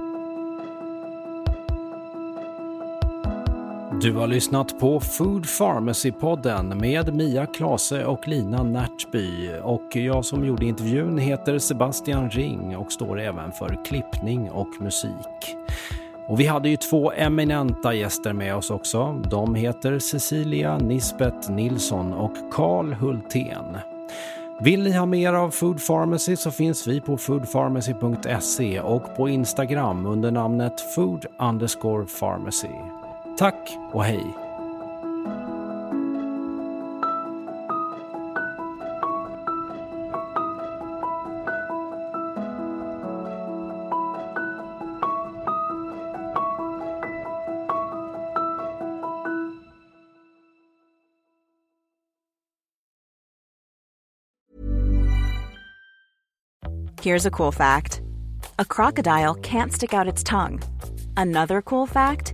Speaker 4: Du har lyssnat på Food Pharmacy-podden med Mia Klase och Lina Närtby. Och jag som gjorde intervjun heter Sebastian Ring och står även för klippning och musik. Och vi hade ju två eminenta gäster med oss också. De heter Cecilia Nisbet Nilsson och Karl Hultén. Vill ni ha mer av Food Pharmacy så finns vi på foodpharmacy.se och på Instagram under namnet food underscore pharmacy. Tack och hej!
Speaker 7: Here's a cool fact. A crocodile can't stick out its tongue. Another cool fact